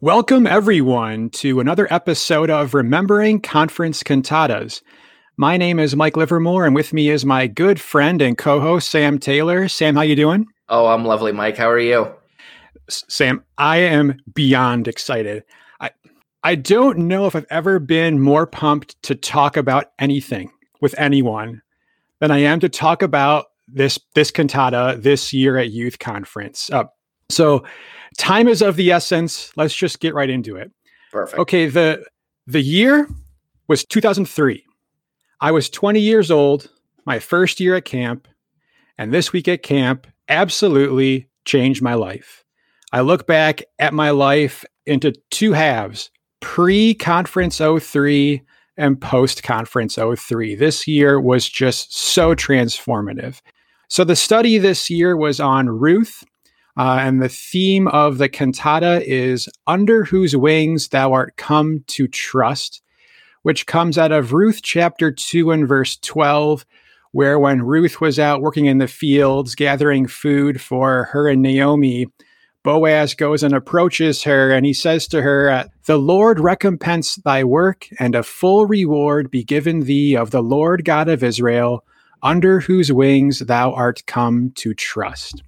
Welcome, everyone, to another episode of Remembering Conference Cantatas. My name is Mike Livermore, and with me is my good friend and co-host Sam Taylor. Sam, how you doing? Oh, I'm lovely, Mike. How are you? Sam, I am beyond excited. I I don't know if I've ever been more pumped to talk about anything with anyone than I am to talk about this this cantata this year at Youth Conference. Uh, so time is of the essence. Let's just get right into it. Perfect. Okay, the the year was 2003. I was 20 years old, my first year at camp, and this week at camp absolutely changed my life. I look back at my life into two halves, pre-conference 03 and post-conference 03. This year was just so transformative. So the study this year was on Ruth uh, and the theme of the cantata is Under Whose Wings Thou Art Come to Trust, which comes out of Ruth chapter 2 and verse 12, where when Ruth was out working in the fields gathering food for her and Naomi, Boaz goes and approaches her, and he says to her, The Lord recompense thy work, and a full reward be given thee of the Lord God of Israel, under whose wings thou art come to trust.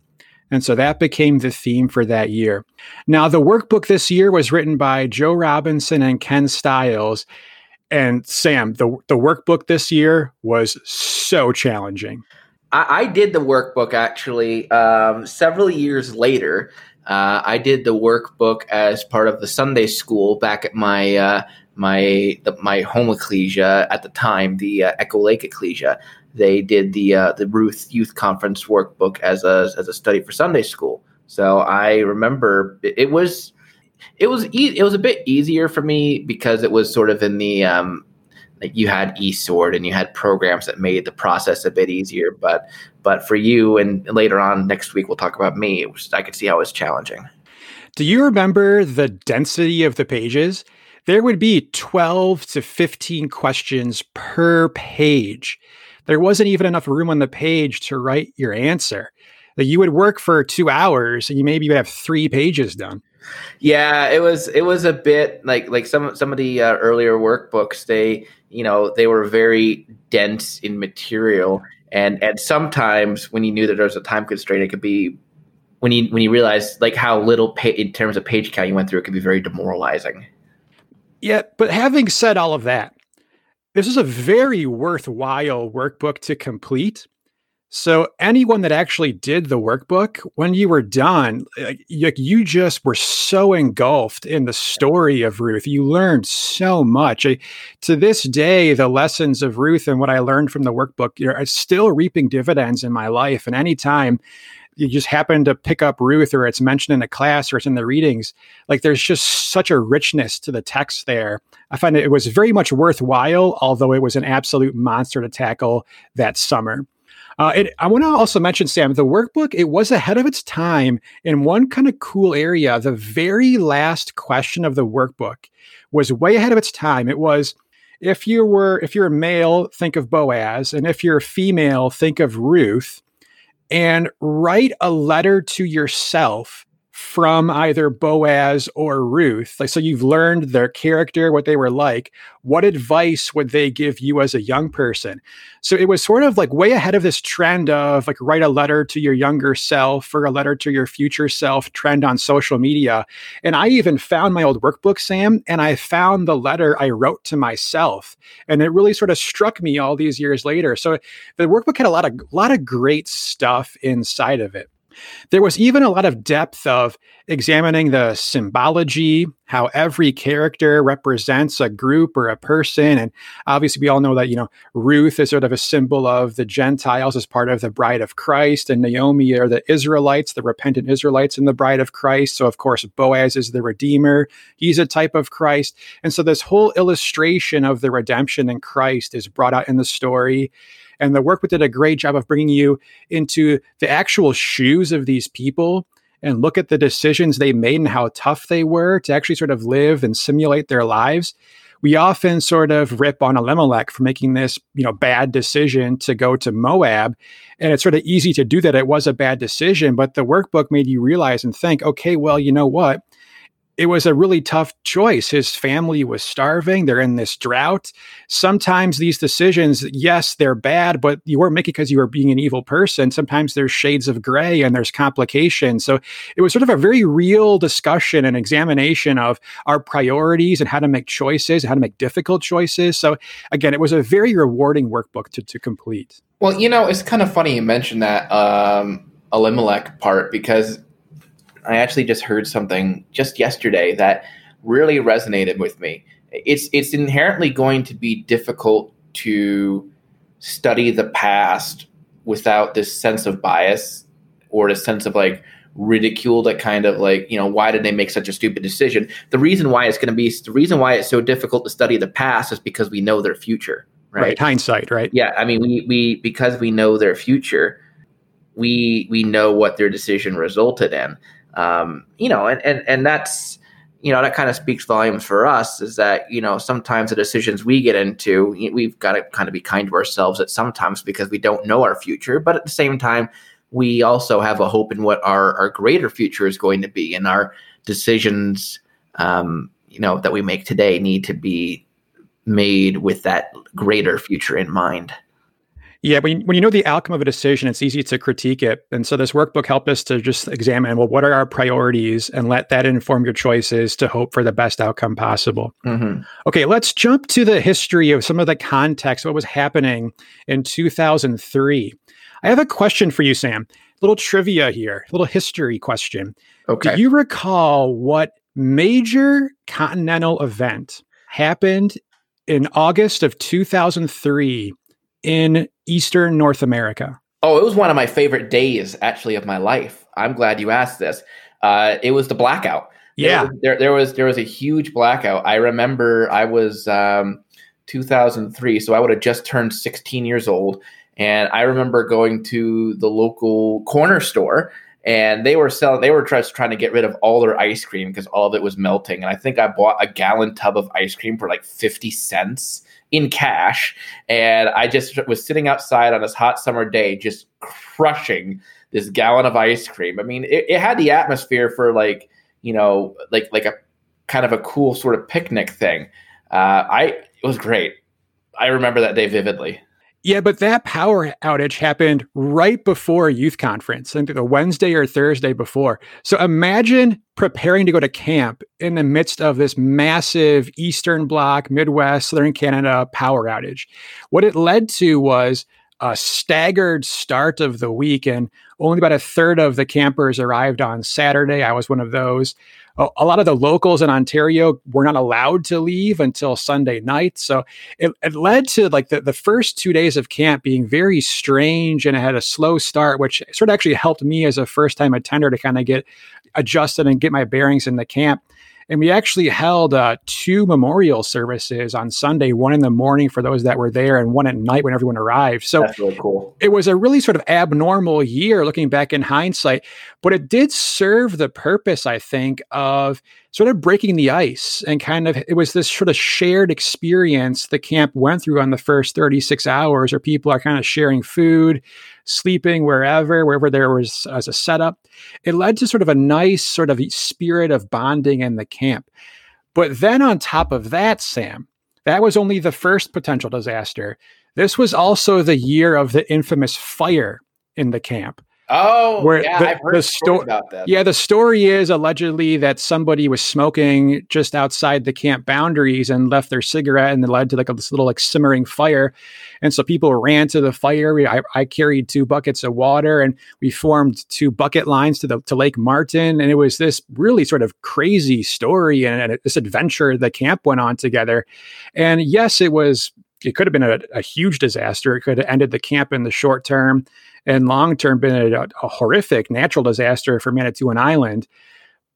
And so that became the theme for that year. Now, the workbook this year was written by Joe Robinson and Ken Stiles. And Sam, the, the workbook this year was so challenging. I, I did the workbook actually um, several years later. Uh, I did the workbook as part of the Sunday school back at my uh, my the, my home ecclesia at the time, the uh, Echo Lake Ecclesia they did the uh, the Ruth Youth Conference workbook as a as a study for Sunday school. So I remember it, was it was e- it was a bit easier for me because it was sort of in the um, like you had eSword and you had programs that made the process a bit easier. But but for you and later on next week we'll talk about me. I could see how it was challenging. Do you remember the density of the pages? There would be 12 to 15 questions per page there wasn't even enough room on the page to write your answer. That you would work for two hours and you maybe would have three pages done. Yeah, it was it was a bit like like some some of the uh, earlier workbooks. They you know they were very dense in material, and and sometimes when you knew that there was a time constraint, it could be when you when you realize like how little pa- in terms of page count you went through, it could be very demoralizing. Yeah, but having said all of that, this is a very worthwhile workbook to complete. So anyone that actually did the workbook, when you were done, you, you just were so engulfed in the story of Ruth. You learned so much. to this day, the lessons of Ruth and what I learned from the workbook are uh, still reaping dividends in my life. And anytime you just happen to pick up Ruth or it's mentioned in a class or it's in the readings, like there's just such a richness to the text there. I find it was very much worthwhile, although it was an absolute monster to tackle that summer. Uh, it, I want to also mention, Sam, the workbook, it was ahead of its time in one kind of cool area. The very last question of the workbook was way ahead of its time. It was, if you were if you're a male think of boaz and if you're a female think of ruth and write a letter to yourself from either Boaz or Ruth. Like, so you've learned their character, what they were like. What advice would they give you as a young person? So it was sort of like way ahead of this trend of like write a letter to your younger self or a letter to your future self trend on social media. And I even found my old workbook, Sam, and I found the letter I wrote to myself. And it really sort of struck me all these years later. So the workbook had a lot of, lot of great stuff inside of it. There was even a lot of depth of examining the symbology, how every character represents a group or a person. And obviously, we all know that, you know, Ruth is sort of a symbol of the Gentiles as part of the bride of Christ, and Naomi are the Israelites, the repentant Israelites in the bride of Christ. So, of course, Boaz is the Redeemer, he's a type of Christ. And so, this whole illustration of the redemption in Christ is brought out in the story. And the workbook did a great job of bringing you into the actual shoes of these people and look at the decisions they made and how tough they were to actually sort of live and simulate their lives. We often sort of rip on Elimelech for making this, you know, bad decision to go to Moab. And it's sort of easy to do that. It was a bad decision, but the workbook made you realize and think, okay, well, you know what? It was a really tough choice. His family was starving. They're in this drought. Sometimes these decisions, yes, they're bad, but you weren't making because you were being an evil person. Sometimes there's shades of gray and there's complications. So it was sort of a very real discussion and examination of our priorities and how to make choices, how to make difficult choices. So again, it was a very rewarding workbook to, to complete. Well, you know, it's kind of funny you mentioned that um, Elimelech part because I actually just heard something just yesterday that really resonated with me. It's it's inherently going to be difficult to study the past without this sense of bias or the sense of like ridicule that kind of like you know why did they make such a stupid decision the reason why it's going to be the reason why it's so difficult to study the past is because we know their future right, right. hindsight right yeah i mean we we because we know their future we we know what their decision resulted in um, you know, and, and, and that's, you know, that kind of speaks volumes for us is that, you know, sometimes the decisions we get into, we've got to kind of be kind to ourselves at sometimes because we don't know our future. But at the same time, we also have a hope in what our, our greater future is going to be. And our decisions, um, you know, that we make today need to be made with that greater future in mind. Yeah, when, when you know the outcome of a decision, it's easy to critique it. And so this workbook helped us to just examine, well, what are our priorities and let that inform your choices to hope for the best outcome possible. Mm-hmm. Okay, let's jump to the history of some of the context, what was happening in 2003. I have a question for you, Sam. A little trivia here, a little history question. Okay. Do you recall what major continental event happened in August of 2003 in Eastern North America? Oh, it was one of my favorite days, actually, of my life. I'm glad you asked this. Uh, it was the blackout. Yeah, there was, there, there, was there was a huge blackout. I remember I was um, 2003, so I would have just turned 16 years old, and I remember going to the local corner store and they were selling they were just trying to get rid of all their ice cream because all of it was melting and i think i bought a gallon tub of ice cream for like 50 cents in cash. And I just was sitting outside on this hot summer day, just crushing this gallon of ice cream. I mean, it, it had the atmosphere for like, you know, like like a kind of a cool sort of picnic thing. Uh, I it was great. I remember that day vividly. Yeah, but that power outage happened right before a youth conference, I think the Wednesday or Thursday before. So imagine preparing to go to camp in the midst of this massive Eastern Bloc, Midwest, Southern Canada power outage. What it led to was a staggered start of the week, and only about a third of the campers arrived on Saturday. I was one of those a lot of the locals in Ontario were not allowed to leave until Sunday night. So it, it led to like the, the first two days of camp being very strange and it had a slow start, which sort of actually helped me as a first time attender to kind of get adjusted and get my bearings in the camp. And we actually held uh, two memorial services on Sunday, one in the morning for those that were there, and one at night when everyone arrived. So that's really cool. It was a really sort of abnormal year looking back in hindsight, but it did serve the purpose, I think, of sort of breaking the ice and kind of it was this sort of shared experience the camp went through on the first 36 hours where people are kind of sharing food sleeping wherever wherever there was as a setup. It led to sort of a nice sort of spirit of bonding in the camp. But then on top of that sam that was only the first potential disaster. This was also the year of the infamous fire in the camp Oh, where yeah, the, I've heard the sto- about that. Yeah, the story is allegedly that somebody was smoking just outside the camp boundaries and left their cigarette, and it led to like a, this little like simmering fire. And so people ran to the fire. We, I, I, carried two buckets of water, and we formed two bucket lines to the to Lake Martin. And it was this really sort of crazy story and, and this adventure the camp went on together. And yes, it was it could have been a, a, huge disaster. It could have ended the camp in the short term and long term been a, a, horrific natural disaster for Manitoulin Island.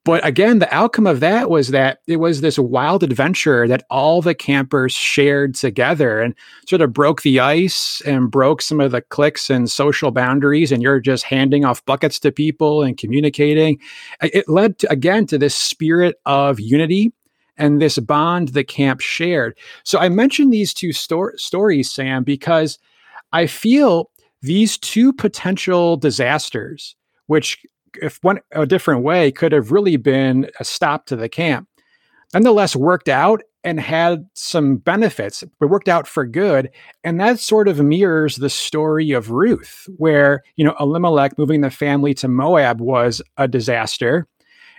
But again, the outcome of that was that it was this wild adventure that all the campers shared together and sort of broke the ice and broke some of the cliques and social boundaries. And you're just handing off buckets to people and communicating. It led to, again to this spirit of unity and this bond the camp shared. So I mentioned these two sto- stories, Sam, because I feel these two potential disasters, which if one a different way, could have really been a stop to the camp. Nonetheless, worked out and had some benefits, but worked out for good. And that sort of mirrors the story of Ruth, where, you know, Elimelech moving the family to Moab was a disaster.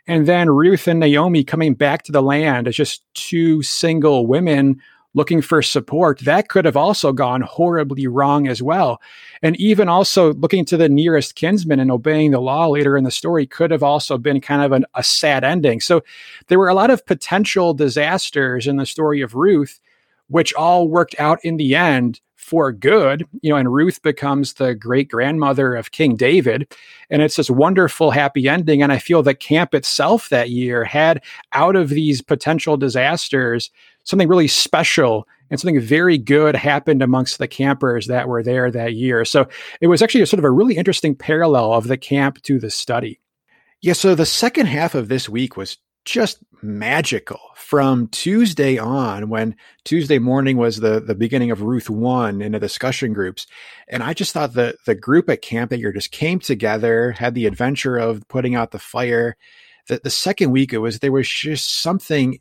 And then Ruth and Naomi coming back to the land as just two single women looking for support, that could have also gone horribly wrong as well. And even also looking to the nearest kinsman and obeying the law later in the story could have also been kind of an, a sad ending. So there were a lot of potential disasters in the story of Ruth, which all worked out in the end for good, you know, and Ruth becomes the great grandmother of King David. And it's this wonderful, happy ending. And I feel the camp itself that year had out of these potential disasters something really special and something very good happened amongst the campers that were there that year. So it was actually a sort of a really interesting parallel of the camp to the study. Yeah, so the second half of this week was just magical from Tuesday on when Tuesday morning was the the beginning of Ruth 1 in the discussion groups and I just thought the the group at camp that year just came together had the adventure of putting out the fire the, the second week it was there was just something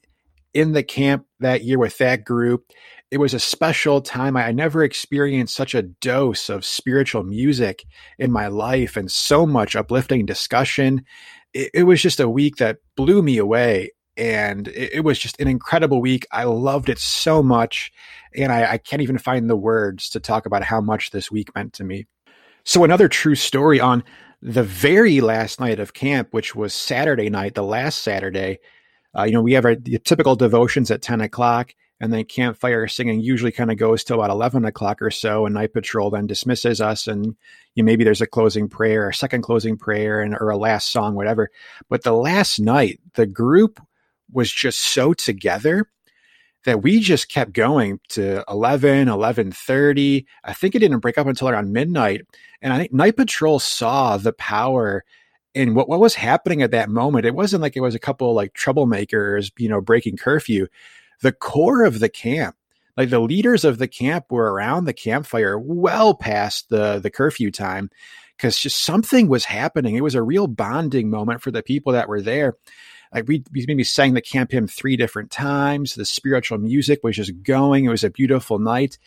in the camp that year with that group. It was a special time. I, I never experienced such a dose of spiritual music in my life and so much uplifting discussion. It, it was just a week that blew me away. And it, it, was just an incredible week. I loved it so much. And I, I can't even find the words to talk about how much this week meant to me. So, another true story on the very last night of camp, which was Saturday night, the last Saturday, uh, you know, we have our typical devotions at 10 o'clock, and then campfire singing usually kind of goes till about 11 o'clock or so, and night patrol then dismisses us, and you know, maybe there's a closing prayer, a second closing prayer, and or a last song, whatever. But the last night, the group was just so together that we just kept going to 11 11.30 i think it didn't break up until around midnight and i think night patrol saw the power and what, what was happening at that moment, it wasn't like it was a couple like troublemakers, you know, breaking curfew. The core of the camp, like the leaders of the camp were around the campfire well past the, the curfew time because just something was happening. It was a real bonding moment for the people that were there. Like we, we maybe sang the camp hymn three different times. The spiritual music was just going. It was a beautiful night.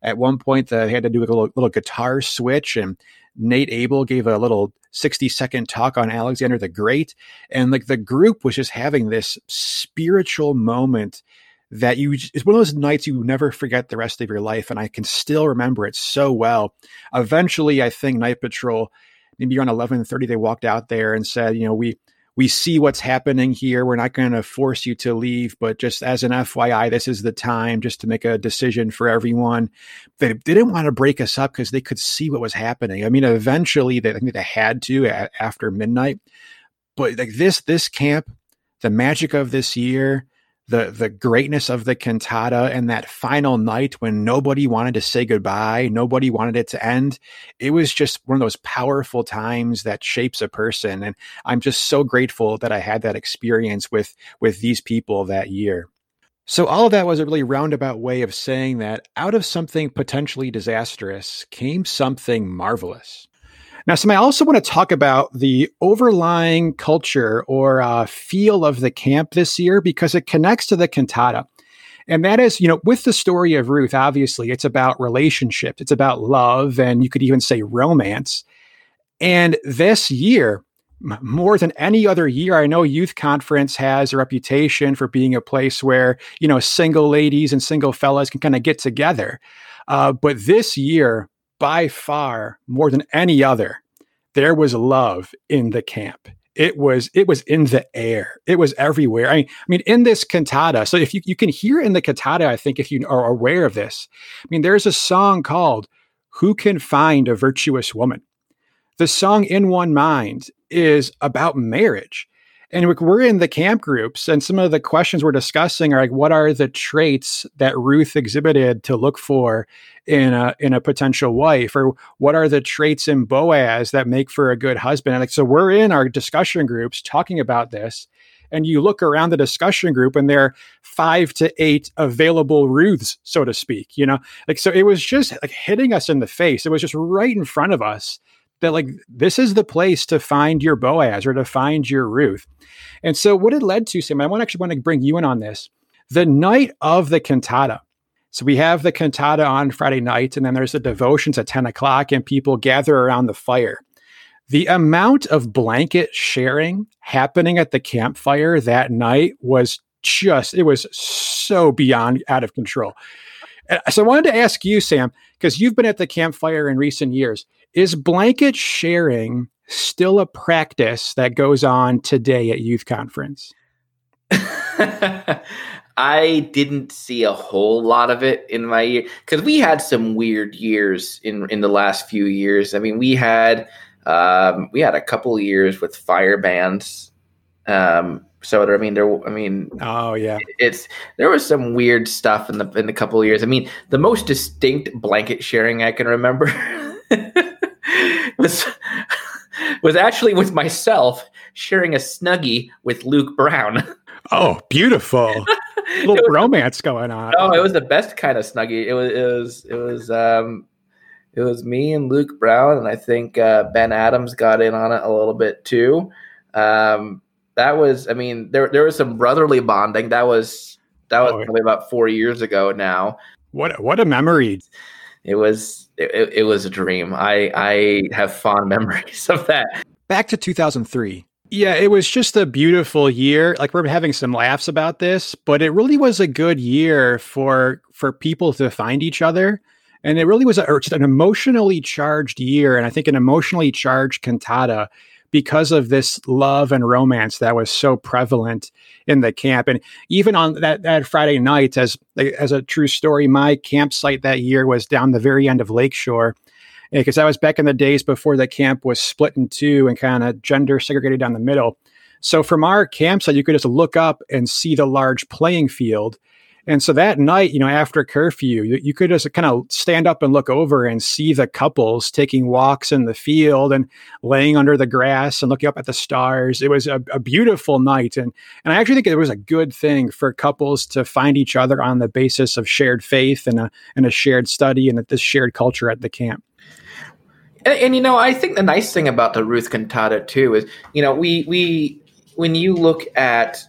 At one point, uh, they had to do a little, little guitar switch, and Nate Abel gave a little 60 second talk on Alexander the Great. And like the group was just having this spiritual moment that you it's one of those nights you never forget the rest of your life. And I can still remember it so well. Eventually, I think Night Patrol, maybe around 1130, they walked out there and said, you know, we, we see what's happening here. We're not going to force you to leave, but just as an FYI, this is the time just to make a decision for everyone. They didn't want to break us up because they could see what was happening. I mean, eventually they, I think they had to after midnight, but like this, this camp, the magic of this year, the the greatness of the cantata and that final night when nobody wanted to say goodbye, nobody wanted it to end. It was just one of those powerful times that shapes a person and I'm just so grateful that I had that experience with with these people that year. So all of that was a really roundabout way of saying that out of something potentially disastrous came something marvelous. Now, Sam, I also want to talk about the overlying culture or uh, feel of the camp this year because it connects to the cantata. And that is, you know, with the story of Ruth, obviously, it's about relationships, it's about love, and you could even say romance. And this year, more than any other year, I know Youth Conference has a reputation for being a place where, you know, single ladies and single fellas can kind of get together. Uh, but this year, by far more than any other, there was love in the camp. It was it was in the air. It was everywhere. I mean, I mean, in this cantata. So if you, you can hear in the cantata, I think if you are aware of this, I mean, there's a song called "Who Can Find a Virtuous Woman." The song "In One Mind" is about marriage and we're in the camp groups and some of the questions we're discussing are like what are the traits that ruth exhibited to look for in a in a potential wife? Or what are the traits in boaz that make for a good husband? And like so we're in our discussion groups talking about this and you look around the discussion group and there are five to eight available ruths so to speak you know? Like so it was just like hitting us in the face. It was just right in front of us that like this is the place to find your Boaz or to find your Ruth. And so what it led to, Sam, I want actually want to bring you in on this. The night of the cantata. So we have the cantata on Friday night, and then there's the devotions at 10 o'clock, and people gather around the fire. The amount of blanket sharing happening at the campfire that night was just, it was so beyond out of control. Uh, so I wanted to ask you, Sam, because you've been at the campfire in recent years. Is blanket sharing still a practice that goes on today at youth conference? I didn't see a whole lot of it in my year because we had some weird years in in the last few years. I mean, we had um, we had a couple years with fire bans. Um, so I mean, there. I mean, oh yeah, it's there was some weird stuff in the in the couple of years. I mean, the most distinct blanket sharing I can remember was was actually with myself sharing a snuggie with Luke Brown. Oh, beautiful. little was, romance going on. Oh, it was the best kind of snuggie. It was it was it was um it was me and Luke Brown and I think uh, Ben Adams got in on it a little bit too. Um that was I mean there there was some brotherly bonding. That was that was oh, probably about 4 years ago now. What what a memory. It was it, it was a dream. I I have fond memories of that. Back to 2003. Yeah, it was just a beautiful year. Like we're having some laughs about this, but it really was a good year for for people to find each other. And it really was a, just an emotionally charged year, and I think an emotionally charged cantata because of this love and romance that was so prevalent in the camp. And even on that, that Friday night, as as a true story, my campsite that year was down the very end of Lakeshore because that was back in the days before the camp was split in two and kind of gender segregated down the middle. So from our campsite, you could just look up and see the large playing field. And so that night, you know, after curfew, you, you, could just kind of stand up and look over and see the couples taking walks in the field and laying under the grass and looking up at the stars. It was a, a beautiful night. And, and I actually think it was a good thing for couples to find each other on the basis of shared faith and a, and a shared study and this shared culture at the camp. And, and, you know, I think the nice thing about the Ruth cantata too is, you know, we we when you look at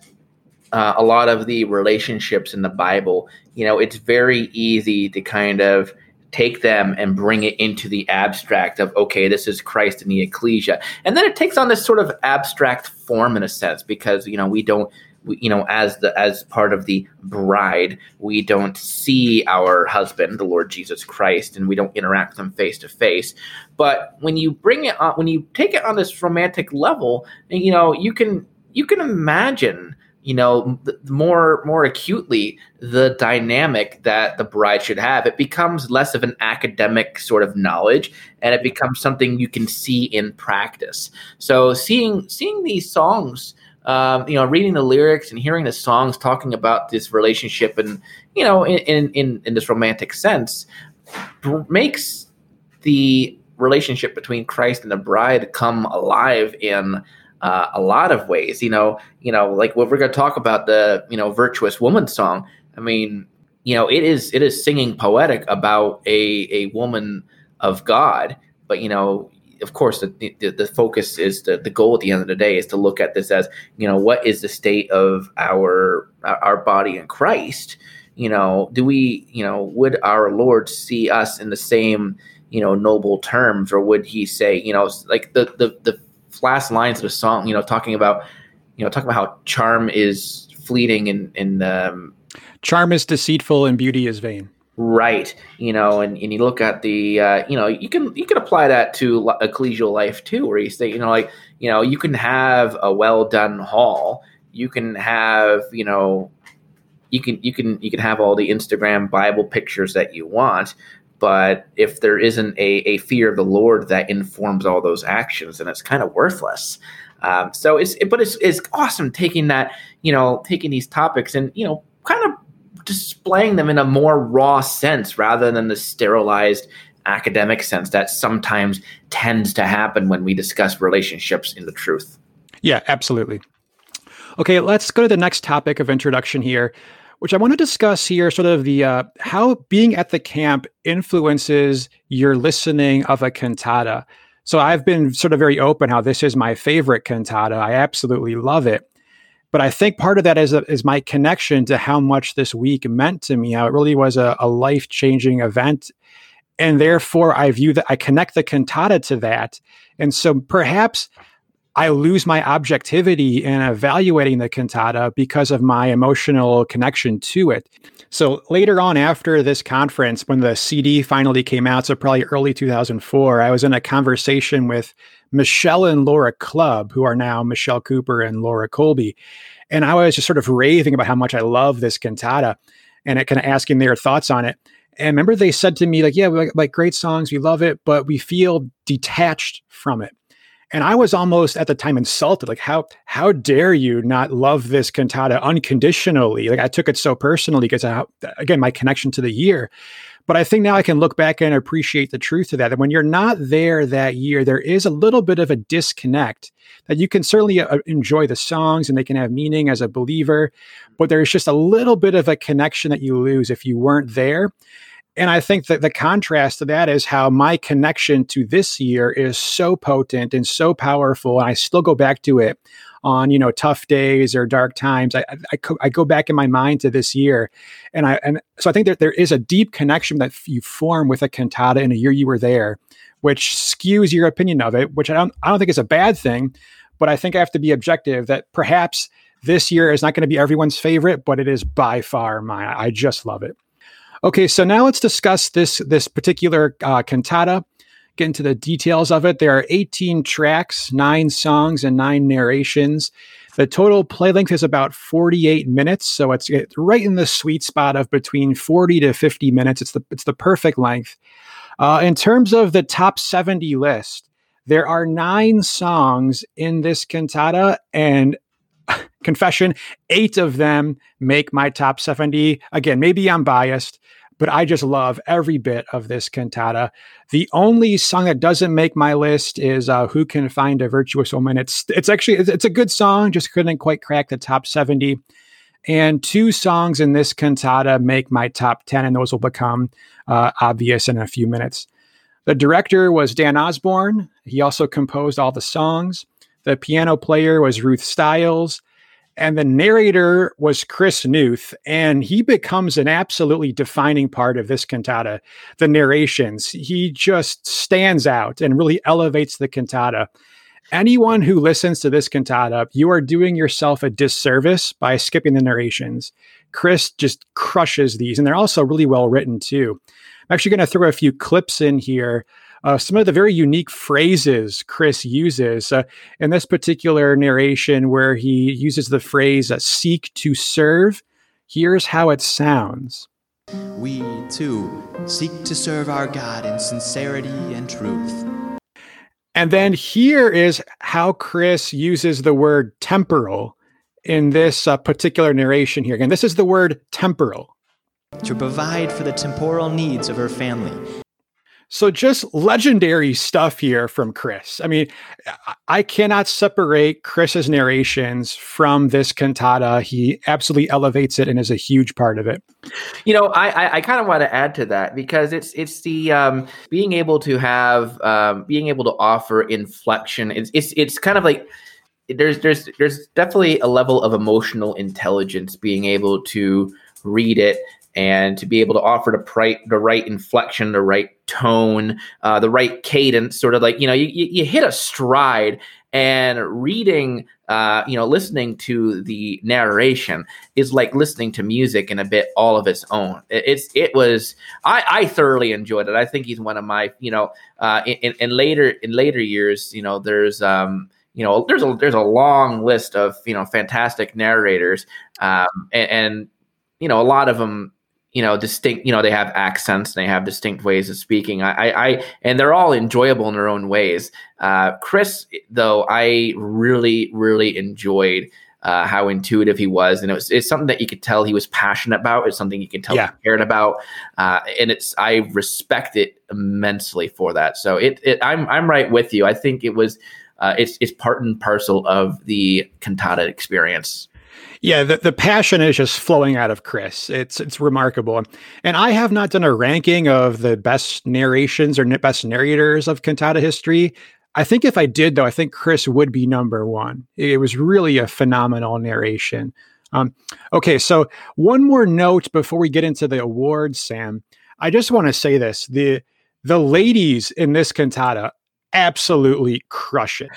uh, a lot of the relationships in the Bible, you know, it's very easy to kind of take them and bring it into the abstract of okay this is christ in the ecclesia and then it takes on this sort of abstract form in a sense because you know we don't we, you know, as the as part of the bride, we don't see our husband, the Lord Jesus Christ, and we don't interact with him face to face. But when you bring it on, when you take it on this romantic level, you know, you can you can imagine you know more more acutely the dynamic that the bride should have it becomes less of an academic sort of knowledge and it becomes something you can see in practice. So seeing seeing these songs um, you know, reading the lyrics and hearing the songs talking about this relationship and, you know, in, in, in this romantic sense makes the relationship between Christ and the bride come alive in uh, a lot of ways. You know, you know, like if we're going to talk about the, you know, virtuous woman song, I mean, you know, it is, it is singing poetic about a, a woman of God, but, you know, of course, the, the, the focus is the, the goal at the end of the day is to look at this as, you know, what is the state of our our body in Christ? You know, do we, you know, would our Lord see us in the same, you know, noble terms, or would He say, you know, like the the the last lines of the song, you know, talking about, you know, talking about how charm is fleeting and and um, charm is deceitful and beauty is vain. Right you know and, and you look at the uh, you know you can you can apply that to ecclesial life too where you say you know like you know you can have a well done hall you can have you know you can you can you can have all the instagram bible pictures that you want but if there isn't a, a fear of the lord that informs all those actions then it's kind of worthless um, so it's it, but it's, it's awesome taking that you know taking these topics and you know kind of displaying them in a more raw sense rather than the sterilized academic sense that sometimes tends to happen when we discuss relationships in the truth. Yeah, absolutely. Okay, let's go to the next topic of introduction here, which I want to discuss here sort of the uh, how being at the camp influences your listening of a cantata. So I've been sort of very open how this is my favorite cantata. I absolutely love it. But I think part of that is, is my connection to how much this week meant to me, how it really was a, a life changing event. And therefore, I view that I connect the cantata to that. And so perhaps I lose my objectivity in evaluating the cantata because of my emotional connection to it. So later on, after this conference, when the CD finally came out, so probably early 2004, I was in a conversation with Michelle and Laura Club, who are now Michelle Cooper and Laura Colby. And I was just sort of raving about how much I love this cantata and kind of asking their thoughts on it. And remember, they said to me, like, yeah, we like, like great songs, we love it, but we feel detached from it and I was almost at the time insulted. Like, how how dare you not love this cantata unconditionally? Like, I took it so personally because, again, my connection to the year. But I think now I can look back and appreciate the truth of that. That when you're not there that year, there is a little bit of a disconnect. That you can certainly uh, enjoy the songs and they can have meaning as a believer, but there's just a little bit of a connection that you lose if you weren't there. And I think that the contrast to that is how my connection to this year is so potent and so powerful. And I still go back to it on, you know, tough days or dark times. I, I, I go back in my mind to this year. And I, and so I think that there is a deep connection that you form with a cantata in a year you were there, which skews your opinion of it, which I don't, I don't think is a bad thing, but I think I have to be objective that perhaps this year is not going to be everyone's favorite, but it is by far mine. I just love it. Okay, so now let's discuss this this particular uh, cantata. Get into the details of it. There are 18 tracks, nine songs, and nine narrations. The total play length is about 48 minutes, so it's, it's right in the sweet spot of between 40 to 50 minutes. It's the it's the perfect length. Uh, in terms of the top 70 list, there are nine songs in this cantata, and confession, eight of them make my top 70. Again, maybe I'm biased, but I just love every bit of this cantata. The only song that doesn't make my list is uh, "Who Can Find a Virtuous Woman." It's it's actually it's a good song, just couldn't quite crack the top seventy. And two songs in this cantata make my top ten, and those will become uh, obvious in a few minutes. The director was Dan Osborne. He also composed all the songs. The piano player was Ruth Stiles. And the narrator was Chris Newth, and he becomes an absolutely defining part of this cantata. The narrations, he just stands out and really elevates the cantata. Anyone who listens to this cantata, you are doing yourself a disservice by skipping the narrations. Chris just crushes these, and they're also really well written too. I'm actually going to throw a few clips in here uh, some of the very unique phrases Chris uses uh, in this particular narration, where he uses the phrase uh, seek to serve. Here's how it sounds We, too, seek to serve our God in sincerity and truth. And then here is how Chris uses the word temporal in this uh, particular narration here. Again, this is the word temporal. To provide for the temporal needs of her family so just legendary stuff here from Chris. I mean, I cannot separate Chris's narrations from this cantata. He absolutely elevates it and is a huge part of it. You know, I I, I kind of want to add to that because it's it's the um, being able to have um, being able to offer inflection. It's it's it's kind of like there's there's there's definitely a level of emotional intelligence being able to read it and to be able to offer the right the right inflection, the right tone, uh, the right cadence, sort of like you know you, you hit a stride. And reading, uh, you know, listening to the narration is like listening to music in a bit all of its own. It, it's it was I, I thoroughly enjoyed it. I think he's one of my you know uh, in, in later in later years you know there's um, you know there's a there's a long list of you know fantastic narrators um, and, and, you know a lot of them you know distinct you know they have accents and they have distinct ways of speaking i i, I and they're all enjoyable in their own ways uh, chris though i really really enjoyed uh, how intuitive he was, and it was it's something that you could tell he was passionate about. It's something you can tell yeah. he cared about, uh, and it's I respect it immensely for that. So it, it I'm I'm right with you. I think it was uh, it's it's part and parcel of the cantata experience. Yeah, the, the passion is just flowing out of Chris. It's it's remarkable. And I have not done a ranking of the best narrations or best narrators of cantata history. I think if I did, though, I think Chris would be number one. It was really a phenomenal narration. Um, okay, so one more note before we get into the awards, Sam. I just want to say this: the the ladies in this cantata absolutely crush it.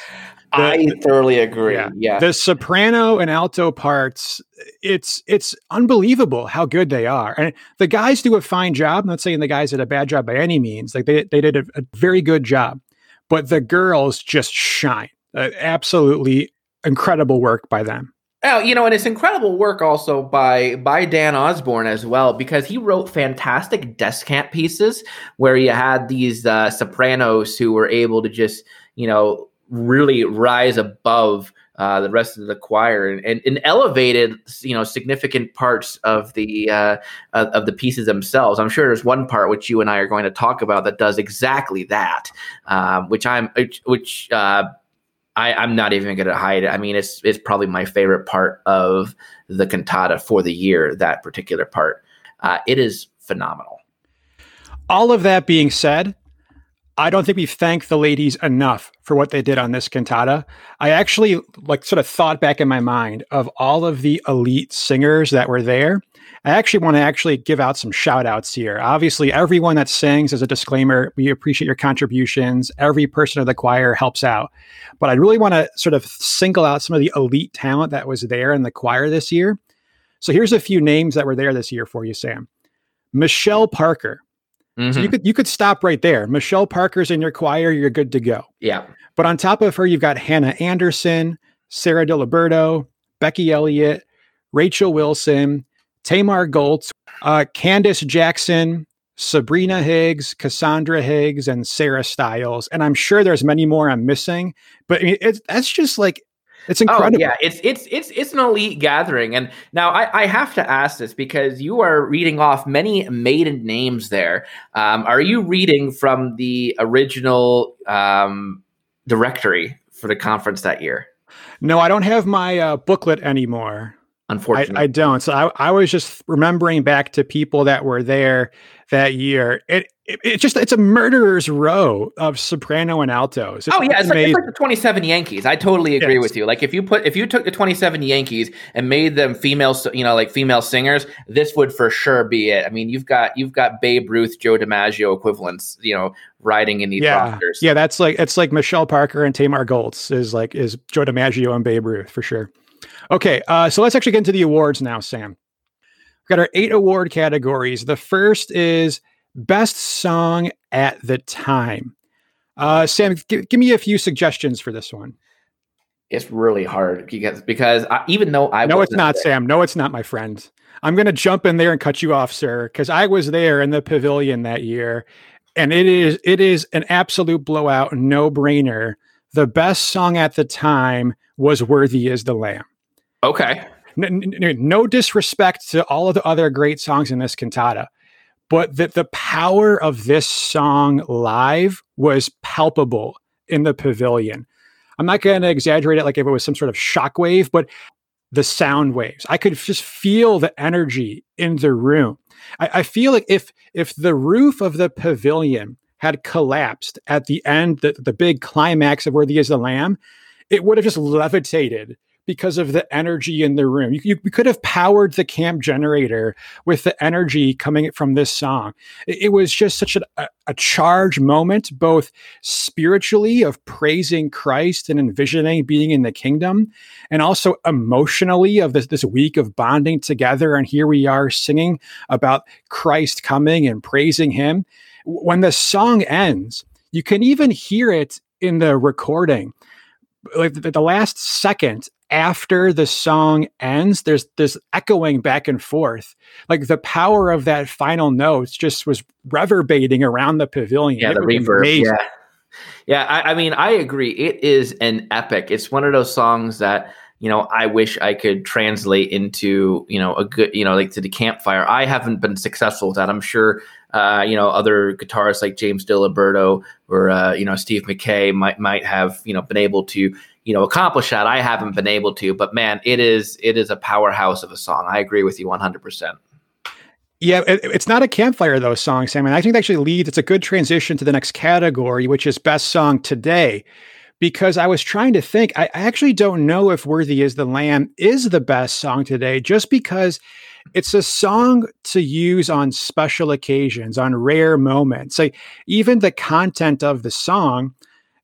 The, I thoroughly agree. Yeah. yeah. The soprano and alto parts, it's it's unbelievable how good they are. And the guys do a fine job. I'm not saying the guys did a bad job by any means. Like they they did a, a very good job. But the girls just shine. Uh, absolutely incredible work by them. Oh, you know, and it's incredible work also by by Dan Osborne as well because he wrote fantastic descant pieces where you had these uh, sopranos who were able to just you know really rise above uh, the rest of the choir and, and, and, elevated you know significant parts of the uh, of the pieces themselves. I'm sure there's one part which you and I are going to talk about that does exactly that, um, which I'm which uh, I, am not even going to hide it. I mean, it's it's probably my favorite part of the cantata for the year. That particular part, uh, it is phenomenal. All of that being said, I don't think we've thanked the ladies enough for what they did on this cantata. I actually like sort of thought back in my mind of all of the elite singers that were there I actually want to actually give out some shout outs here. Obviously, everyone that sings, as a disclaimer, we appreciate your contributions. Every person of the choir helps out. But I really want to sort of single out some of the elite talent that was there in the choir this year. So here's a few names that were there this year for you, Sam. Michelle Parker. Mm-hmm. So you could you could stop right there. Michelle Parker's in your choir, you're good to go. Yeah. But on top of her, you've got Hannah Anderson, Sarah DeLiberto, Becky Elliott, Rachel Wilson, Tamar Goltz, uh, Candice Jackson, Sabrina Higgs, Cassandra Higgs, and Sarah Stiles. And I'm sure there's many more I'm missing, but I mean, it's that's just like it's incredible. Oh, yeah, it's it's it's it's an elite gathering. And now I, I have to ask this because you are reading off many maiden names there. Um, are you reading from the original um, directory for the conference that year? No, I don't have my uh, booklet anymore. Unfortunately, I, I, don't. So I, I was just remembering back to people that were there that year. It, it it's just it's a murderer's row of soprano and altos. It's oh yeah, it's like, it's like, the twenty seven Yankees. I totally agree yes. with you. Like if you put if you took the twenty seven Yankees and made them female, you know, like female singers, this would for sure be it. I mean, you've got you've got Babe Ruth, Joe DiMaggio equivalents, you know, riding in these yeah. rosters. Yeah, that's like it's like Michelle Parker and Tamar Goltz is like is Joe DiMaggio and Babe Ruth for sure. Okay, uh, so let's actually get into the awards now, Sam. We've got our eight award categories. The first is Best Song at the Time. Uh, Sam, g- give me a few suggestions for this one. It's really hard because because I, even though I no, it's not there, Sam. No, it's not, my friend. I'm going to jump in there and cut you off, sir, because I was there in the pavilion that year, and it is it is an absolute blowout, no brainer. The best song at the time was "Worthy Is the Lamb." Okay. No, no, disrespect to all of the other great songs in this cantata, but that the power of this song live was palpable in the pavilion. I'm not going to exaggerate it like if it was some sort of shockwave, but the sound waves. I could just feel the energy in the room. I, I, feel like if if the roof of the pavilion had collapsed at the end, the, the big climax of Worthy is the Lamb, it would have just levitated because of the energy in the room. You, you, could have powered the camp generator with the energy coming from this song. It, it was just such a, a, charged moment, both spiritually of praising Christ and envisioning being in the kingdom, and also emotionally of this, this week of bonding together. And here we are singing about Christ coming and praising him. When the song ends, you can even hear it in the recording like the, last second after the song ends, there's this echoing back and forth. Like the power of that final notes just was reverberating around the pavilion. Yeah, it the reverb. Amazing. Yeah. Yeah, I, I mean, I agree. It is an epic. It's one of those songs that you know, I wish I could translate into, you know, a good, you know, like to the campfire. I haven't been successful with that. I'm sure, uh, you know, other guitarists like James Diliberto or, uh, you know, Steve McKay might, might have, you know, been able to, you know accomplish that. I haven't been able to, but man, it is it is a powerhouse of a song. I agree with you 100. percent Yeah, it, it's not a campfire though song, Sam. And I think that actually leads. It's a good transition to the next category, which is best song today. Because I was trying to think, I actually don't know if "Worthy Is the Lamb" is the best song today, just because it's a song to use on special occasions, on rare moments. Like even the content of the song,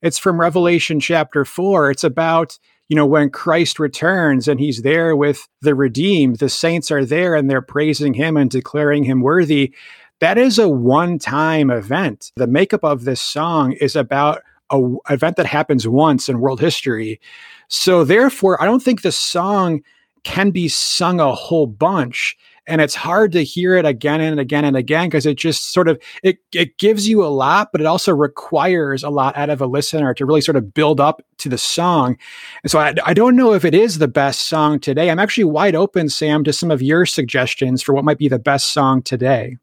it's from Revelation chapter four. It's about you know, when Christ returns and he's there with the redeemed, the saints are there and they're praising him and declaring him worthy. That is a one time event. The makeup of this song is about a event that happens once in world history. So therefore, I don't think the song can be sung a whole bunch and it's hard to hear it again and again and again because it just sort of it, it gives you a lot but it also requires a lot out of a listener to really sort of build up to the song. And so I, I don't know if it is the best song today. I'm actually wide open sam to some of your suggestions for what might be the best song today.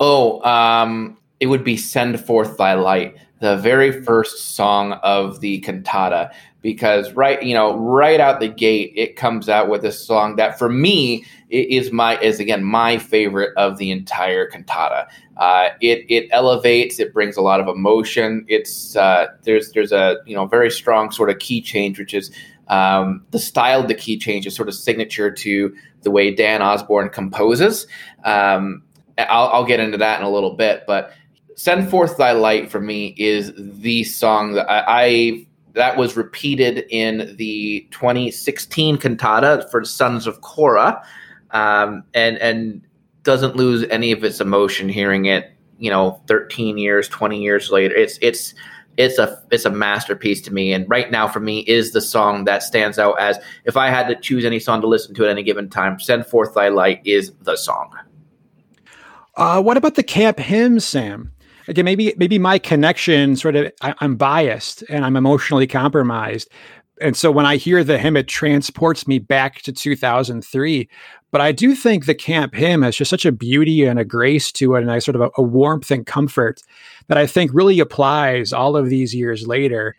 Oh um it would be send forth thy light the very first song of the cantata because right you know right out the gate it comes out with a song that for me is my is again my favorite of the entire cantata. Uh, it it elevates it brings a lot of emotion. It's uh, there's there's a you know very strong sort of key change which is um, the style of the key change is sort of signature to the way Dan Osborne composes. Um, I'll, I'll get into that in a little bit but Send Forth Thy Light for me is the song that I, I that was repeated in the 2016 cantata for Sons of Korah, um, and and doesn't lose any of its emotion hearing it. You know, 13 years, 20 years later, it's it's it's a it's a masterpiece to me. And right now, for me, is the song that stands out as if I had to choose any song to listen to at any given time. Send forth thy light is the song. Uh, what about the camp hymn, Sam? Again, maybe maybe my connection sort of I, I'm biased and I'm emotionally compromised, and so when I hear the hymn, it transports me back to 2003. But I do think the camp hymn has just such a beauty and a grace to it, and a sort of a, a warmth and comfort that I think really applies all of these years later.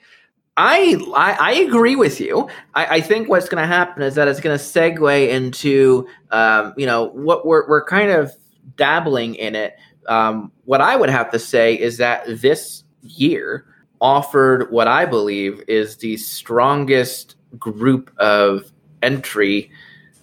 I, I, I agree with you. I, I think what's going to happen is that it's going to segue into um, you know what we're we're kind of dabbling in it um, what I would have to say is that this year offered what I believe is the strongest group of entry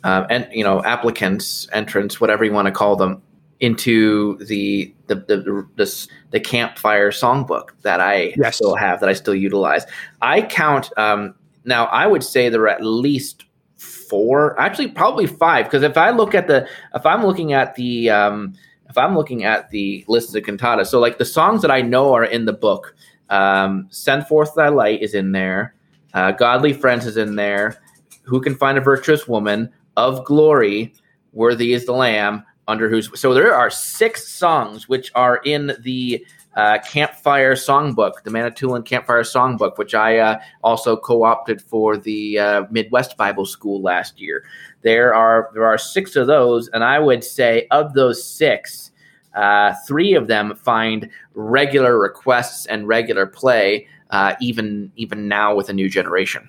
uh, and you know applicants, entrants, whatever you want to call them, into the the the, the, the campfire songbook that I yes. still have that I still utilize. I count um, now. I would say there are at least four, actually probably five, because if I look at the if I'm looking at the um, if I'm looking at the list of cantatas, so like the songs that I know are in the book, um, "Send Forth Thy Light" is in there, uh, "Godly Friends" is in there, "Who Can Find a Virtuous Woman," "Of Glory," "Worthy Is the Lamb," under whose. So there are six songs which are in the uh, Campfire Songbook, the Manitoulin Campfire Songbook, which I uh, also co-opted for the uh, Midwest Bible School last year. There are there are six of those, and I would say of those six, uh, three of them find regular requests and regular play, uh, even even now with a new generation.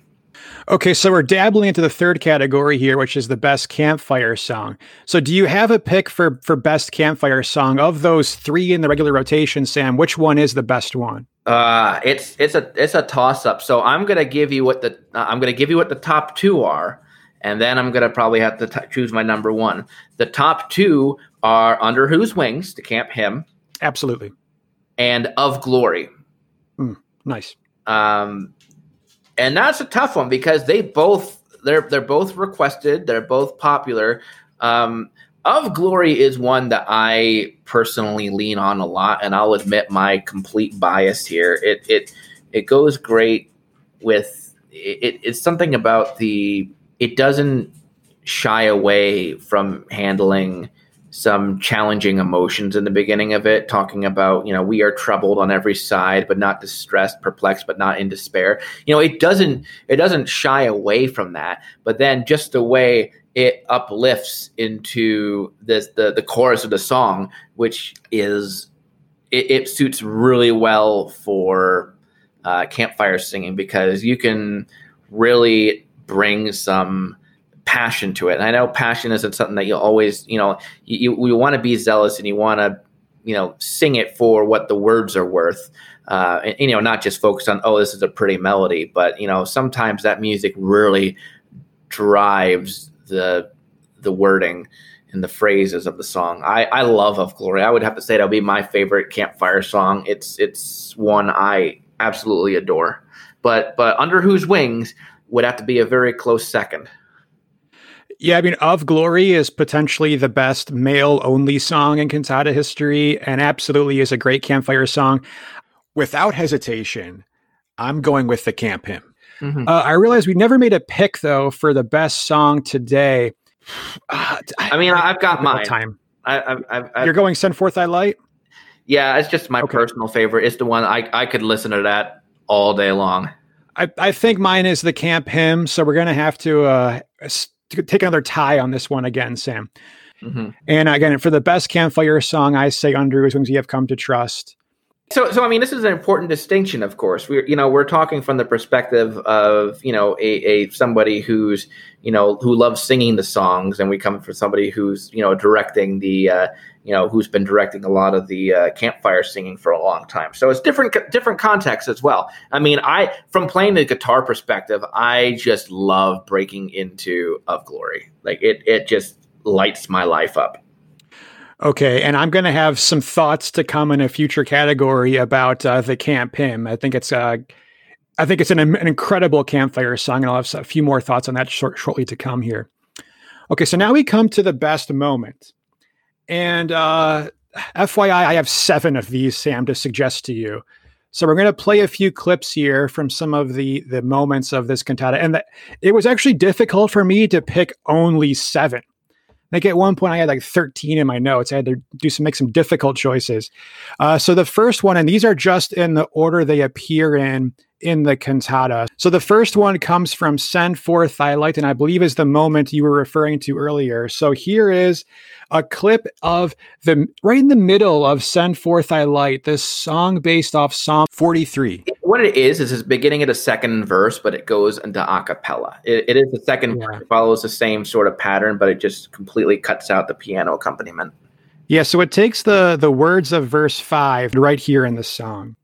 Okay, so we're dabbling into the third category here, which is the best campfire song. So, do you have a pick for for best campfire song of those three in the regular rotation, Sam? Which one is the best one? Uh, it's it's a it's a toss up. So I'm gonna give you what the uh, I'm gonna give you what the top two are, and then I'm gonna probably have to t- choose my number one. The top two are Under Whose Wings, to camp hymn. absolutely, and Of Glory. Mm, nice. Um, and that's a tough one because they both they're they're both requested, they're both popular. Um, of Glory is one that I personally lean on a lot, and I'll admit my complete bias here. It it it goes great with it, it's something about the it doesn't shy away from handling some challenging emotions in the beginning of it, talking about, you know, we are troubled on every side, but not distressed, perplexed, but not in despair. You know, it doesn't it doesn't shy away from that, but then just the way it uplifts into this the the chorus of the song, which is it, it suits really well for uh, campfire singing because you can really bring some passion to it. And I know passion isn't something that you always, you know, you, you, you want to be zealous and you want to, you know, sing it for what the words are worth. Uh, and, you know, not just focus on, oh, this is a pretty melody, but, you know, sometimes that music really drives the, the wording and the phrases of the song. I, I love Of Glory. I would have to say that would be my favorite campfire song. It's, it's one I absolutely adore. But, but Under Whose Wings would have to be a very close second. Yeah, I mean, Of Glory is potentially the best male only song in cantata history and absolutely is a great campfire song. Without hesitation, I'm going with the camp hymn. Mm-hmm. Uh, I realize we never made a pick, though, for the best song today. Uh, I, I, mean, I, have got mine. Time. I, I, You're going Send Forth Thy Light? Yeah, it's just my okay. personal favorite. It's the one I, I could listen to that all day long. I, I think mine is the camp hymn, so we're going to have to uh, take another tie on this one again, Sam. Mm-hmm. And again, for the best campfire song, I say "Under Whose Wings You Have Come to Trust." So, so I mean, this is an important distinction. Of course, we're you know we're talking from the perspective of you know a, a somebody who's you know who loves singing the songs, and we come from somebody who's you know directing the uh, you know who's been directing a lot of the uh, campfire singing for a long time. So it's different different contexts as well. I mean, I from playing the guitar perspective, I just love breaking into Of Glory. Like it it just lights my life up. Okay, and I'm going to have some thoughts to come in a future category about uh, the camp hymn. I think it's uh, I think it's an, an, incredible campfire song, and I'll have a few more thoughts on that short, shortly to come here. Okay, so now we come to the best moment. And uh, FYI, I have seven of these, Sam, to suggest to you. So we're going to play a few clips here from some of the the moments of this cantata, and the, it was actually difficult for me to pick only seven. Like at one point, I had like 13 in my notes. I had to do some make some difficult choices. Uh, so the first one, and these are just in the order they appear in in the cantata. So the first one comes from Send Forth Thy Light, and I believe is the moment you were referring to earlier. So here is a clip of the right in the middle of Send Forth Thy Light, this song based off Psalm 43. What it is, is it's beginning at a second verse, but it goes into a cappella. it, it is the second yeah. verse, follows the same sort of pattern, but it just completely cuts out the piano accompaniment. Yeah, so it takes the the words of verse 5 right here in the song.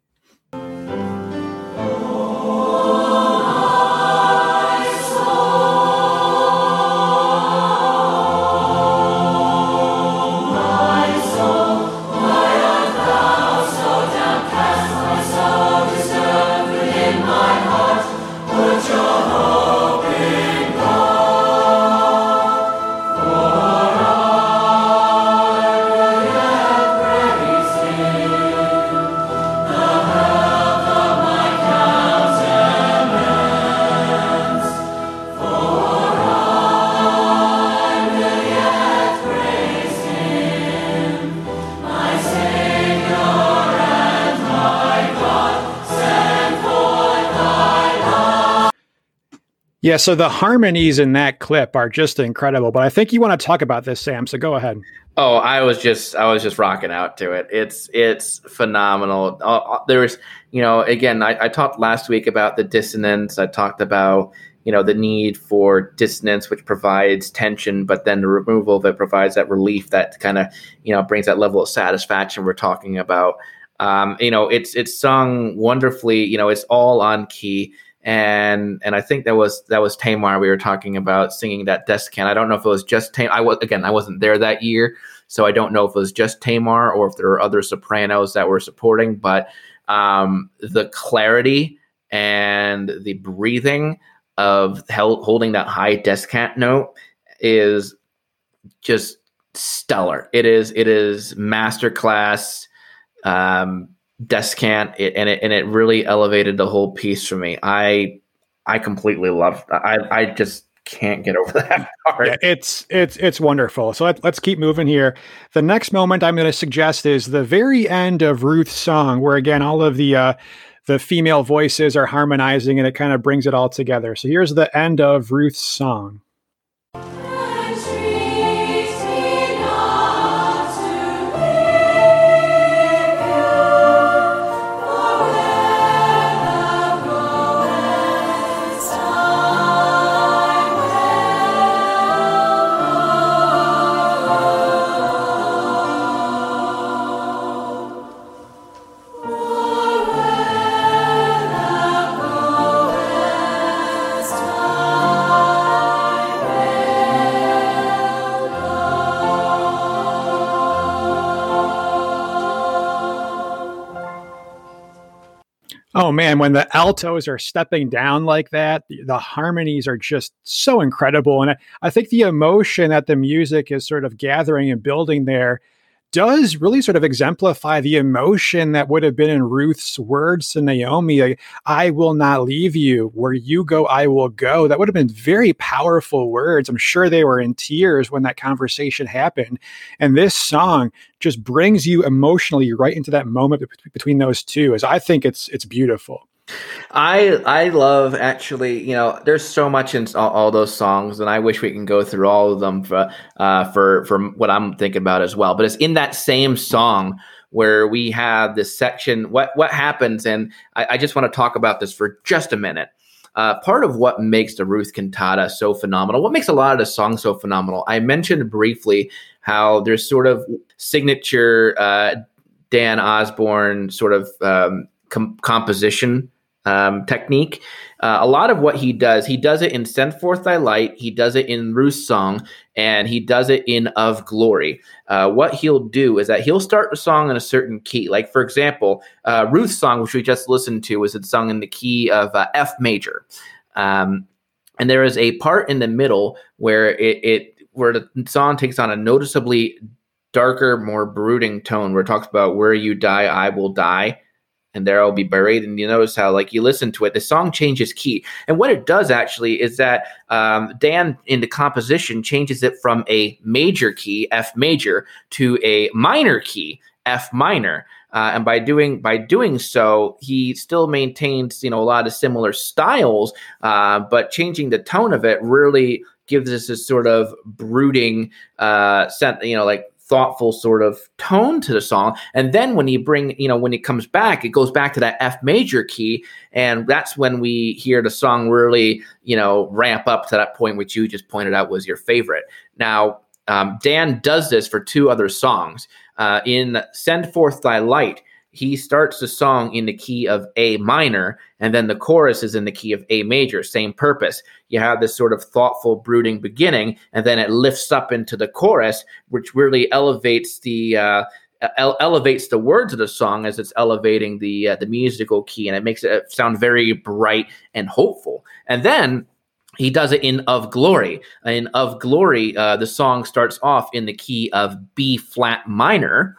Yeah, so the harmonies in that clip are just incredible. But I think you want to talk about this, Sam. So go ahead. Oh, I was just I was just rocking out to it. It's it's phenomenal. Uh, uh there was, you know, again, I, I talked last week about the dissonance. I talked about you know the need for dissonance, which provides tension, but then the removal of it provides that relief that kind of you know brings that level of satisfaction we're talking about. Um, you know, it's it's sung wonderfully. You know, it's all on key and and I think that was that was Tamar we were talking about singing that descant. I don't know if it was just Tamar. I was again I wasn't there that year, so I don't know if it was just Tamar or if there were other sopranos that were supporting. But um, the clarity and the breathing of holding that high descant note is just stellar. It is it is masterclass. Um, descant it, and it and it really elevated the whole piece for me. I I completely love. I I just can't get over that part. Yeah, it's it's it's wonderful. So let, let's keep moving here. The next moment I'm going to suggest is the very end of Ruth's song, where again all of the uh, the female voices are harmonizing, and it kind of brings it all together. So here's the end of Ruth's song. Oh man, when the altos are stepping down like that, the, the harmonies are just so incredible. And I, I think the emotion that the music is sort of gathering and building there does really sort of exemplify the emotion that would have been in Ruth's words to Naomi, like, I will not leave you. Where you go, I will go. That would have been very powerful words. I'm sure they were in tears when that conversation happened. And this song just brings you emotionally right into that moment between those two. As I think it's it's beautiful. I I love actually, you know, there's so much in all, all, those songs, and I wish we can go through all of them for uh, for for what I'm thinking about as well. But it's in that same song where we have this section. What what happens? And I, I just want to talk about this for just a minute. Uh, part of what makes the Ruth cantata so phenomenal, what makes a lot of the songs so phenomenal, I mentioned briefly how there's sort of signature uh, Dan Osborne sort of um, com- composition um, technique. Uh, a lot of what he does, he does it in Send Forth Thy Light, he does it in Ruth's Song, and he does it in Of Glory. Uh, what he'll do is that he'll start the song in a certain key. Like, for example, uh, Ruth's Song, which we just listened to, was sung in the key of uh, F major. Um, and there is a part in the middle where it, it where the song takes on a noticeably darker, more brooding tone where it talks about where you die, I will die and there I'll be buried. And you notice how, like, you listen to it, the song changes key. And what it does actually is that um, Dan, in the composition, changes it from a major key, F major, to a minor key, F minor. Uh, and by doing by doing so, he still maintains you know a lot of similar styles, uh, but changing the tone of it really gives us this sort of brooding, uh, you know, like thoughtful sort of tone to the song. And then when you bring, you know, when it comes back, it goes back to that F major key. And that's when we hear the song really, you know, ramp up to that point, which you just pointed out was your favorite. Now, um, Dan does this for two other songs. Uh, in Send Forth Thy Light, he starts the song in the key of A minor, and then the chorus is in the key of A major, same purpose. You have this sort of thoughtful, brooding beginning, and then it lifts up into the chorus, which really elevates the uh, ele- elevates the words of the song as it's elevating the uh, the musical key, and it makes it sound very bright and hopeful. And then he does it in Of Glory. In Of Glory, uh, the song starts off in the key of B flat minor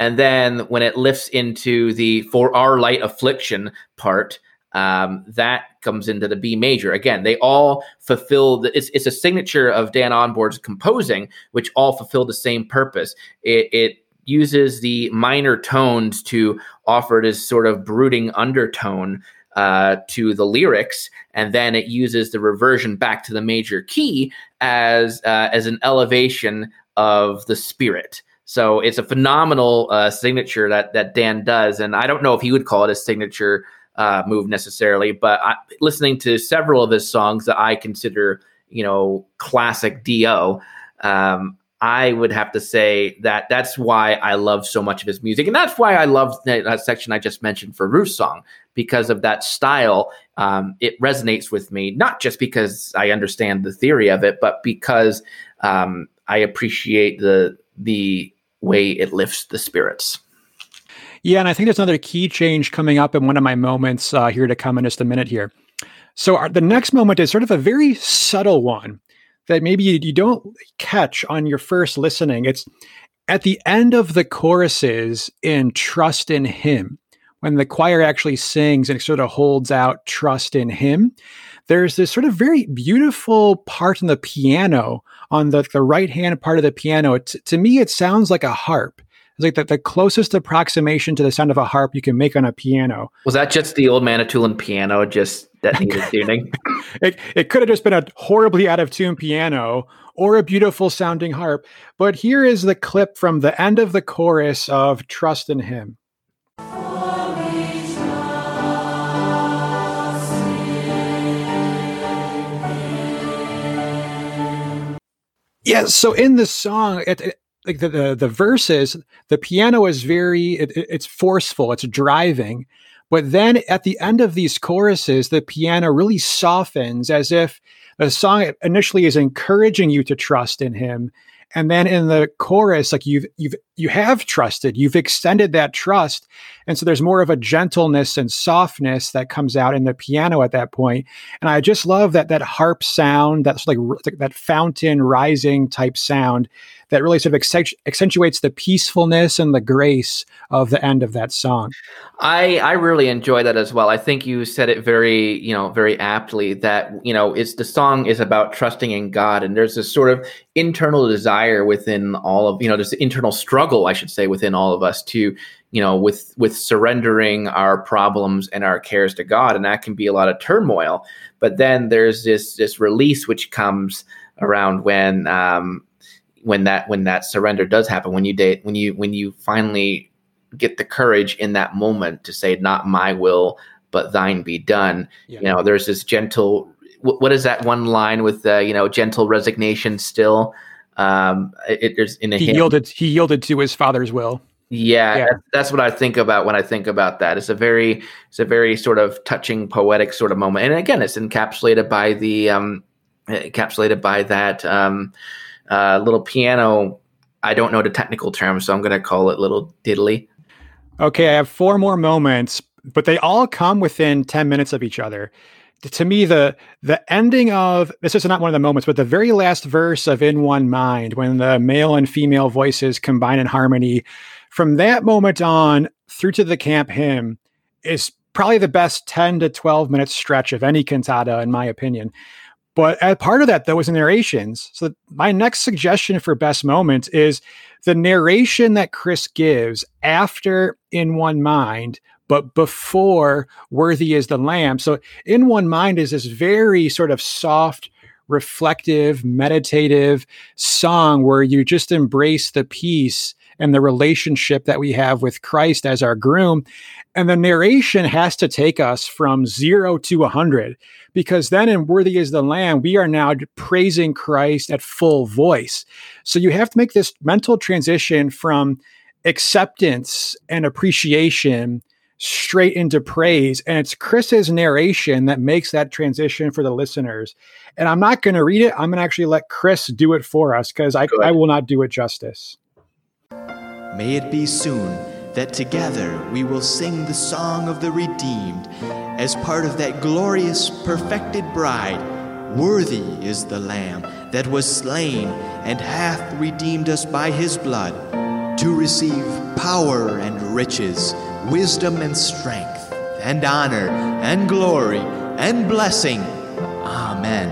and then when it lifts into the for our light affliction part, um, that comes into the B major. Again, they all fulfill the, it's, it's a signature of Dan Osborne's composing, which all fulfill the same purpose. It, it uses the minor tones to offer this sort of brooding undertone uh, to the lyrics, and then it uses the reversion back to the major key as uh, as an elevation of the spirit. So it's a phenomenal uh, signature that that Dan does, and I don't know if he would call it a signature uh, move necessarily, but I, listening to several of his songs that I consider, you know, classic Do, um, I would have to say that that's why I love so much of his music, and that's why I love that, that section I just mentioned for Ruth's song because of that style. Um, it resonates with me not just because I understand the theory of it, but because um, I appreciate the the way it lifts the spirits. Yeah, and I think there's another key change coming up in one of my moments uh, here to come in just a minute here. So our, the next moment is sort of a very subtle one that maybe you, you don't catch on your first listening. It's at the end of the choruses in Trust in Him, when the choir actually sings and sort of holds out trust in Him. There's this sort of very beautiful part in the piano on the, the right hand part of the piano, it, to me, it sounds like a harp. It's like the, the closest approximation to the sound of a harp you can make on a piano. Was that just the old Manitoulin piano just that needed tuning? it, it could have just been a horribly out of tune piano or a beautiful sounding harp. But here is the clip from the end of the chorus of Trust in Him. Yeah. So in the song, it, it, like the, the, the verses, the piano is very it, it's forceful, it's driving, but then at the end of these choruses, the piano really softens as if the song initially is encouraging you to trust in Him, And then in the chorus, like you've you've you have trusted, you've extended that trust. And so there's more of a gentleness and softness that comes out in the piano at that. And I just love that that harp sound, that's like that fountain rising type sound that really sort of accentuates the peacefulness and the grace of the end of that song. I I really enjoy that as well. I think you said it very, you know, very aptly that, you know, it's the song is about trusting in God and there's this sort of internal desire within all of, you know, this internal struggle, I should say, within all of us to, you know, with with surrendering our problems and our cares to God and that can be a lot of turmoil. But then there's this this release which comes around when um when that when that surrender does happen when you date when you when you finally get the courage in that moment to say not my will but thine be done yeah. you know there's this gentle what is that one line with uh, you know gentle resignation still um it, there's in a he hymn. yielded he yielded to his father's will yeah, yeah. that's what I think about when I think about that. It's a very, it's a very sort of touching, poetic sort of moment, and again, it's encapsulated by the, um, encapsulated by that, um, uh, little piano. I don't know the technical term, so I'm going to call it little diddly. Okay, I have four more moments, but they all come within 10 minutes of each other. To me, the the ending of this is not one of the moments, but the very last verse of In One Mind, when the male and female voices combine in harmony, from that moment on through to the camp hymn is probably the best 10 to 12 minute stretch of any cantata, in my opinion. But as part of that, though, was the narrations. So my next suggestion for best moment is the narration that Chris gives after In One Mind, but before Worthy is the Lamb. So In One Mind is this very sort of soft, reflective, meditative song where you just embrace the peace and the relationship that we have with Christ as our groom. And the narration has to take us from zero to a hundred, because then in Worthy is the Lamb, we are now praising Christ at full voice. So you have to make this mental transition from acceptance and appreciation straight into praise. And it's Chris's narration that makes that transition for the listeners. And I'm not going to read it. I'm going to actually let Chris do it for us because I, I will not do it justice. May it be soon that together we will sing the song of the redeemed as part of that glorious, perfected bride. Worthy is the Lamb that was slain and hath redeemed us by his blood to receive power and riches, wisdom and strength, and honor and glory and blessing. Amen.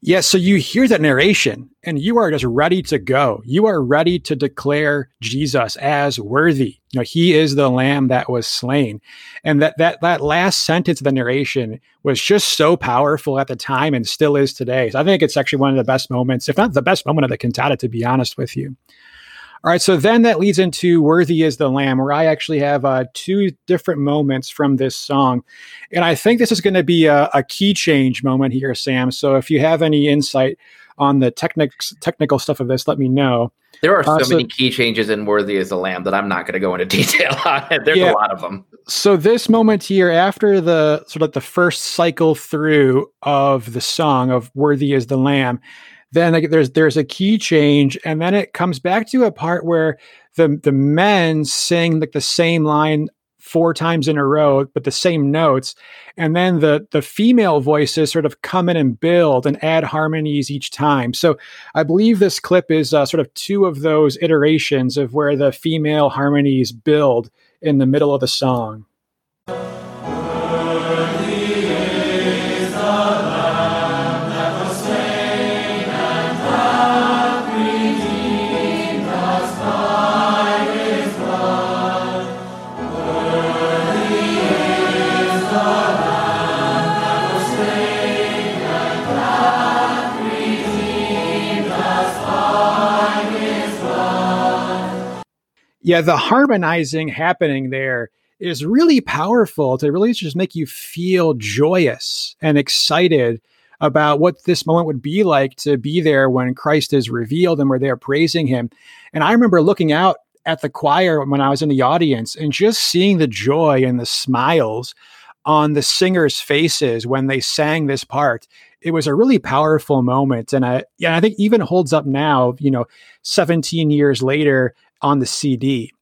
Yes, yeah, so you hear that narration and you are just ready to go. You are ready to declare Jesus as worthy. You know, he is the lamb that was slain. And that that that last sentence of the narration was just so powerful at the time and still is today. So I think it's actually one of the best moments, if not the best moment of the cantata, to be honest with you. All right, so then that leads into Worthy is the Lamb, where I actually have uh, two different moments from this song. And I think this is going to be a, a, key change moment here, Sam. So if you have any insight on the technics, technical stuff of this, let me know. There are so, uh, so many key changes in Worthy as the Lamb that I'm not going to go into detail on. There's yeah, a lot of them. So this moment here, after the sort of the first cycle through of the song of Worthy as the Lamb, then like, there's there's a key change, and then it comes back to a part where the the men sing like the same line four times in a row, but the same notes, and then the the female voices sort of come in and build and add harmonies each time. So I believe this clip is uh, sort of two of those iterations of where the female harmonies build in the middle of the song. Yeah, the harmonizing happening there is really powerful to really just make you feel joyous and excited about what this moment would be like to be there when Christ is revealed and we're there praising him. And I remember looking out at the choir when I was in the audience and just seeing the joy and the smiles on the singers' faces when they sang this part. it was a really powerful moment. And I, yeah, I think even holds up now, you know, 17 years later on the CD.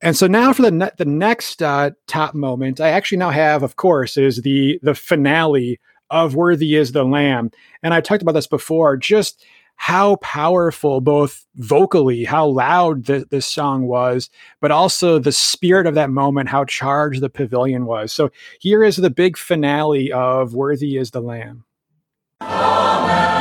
And so now for the ne- the next uh, top moment, I actually now have, of course, is the the finale of "Worthy Is the Lamb," and I talked about this before. Just how powerful, both vocally, how loud the, this song was, but also the spirit of that moment, how charged the pavilion was. So here is the big finale of Worthy is the Lamb. Amen.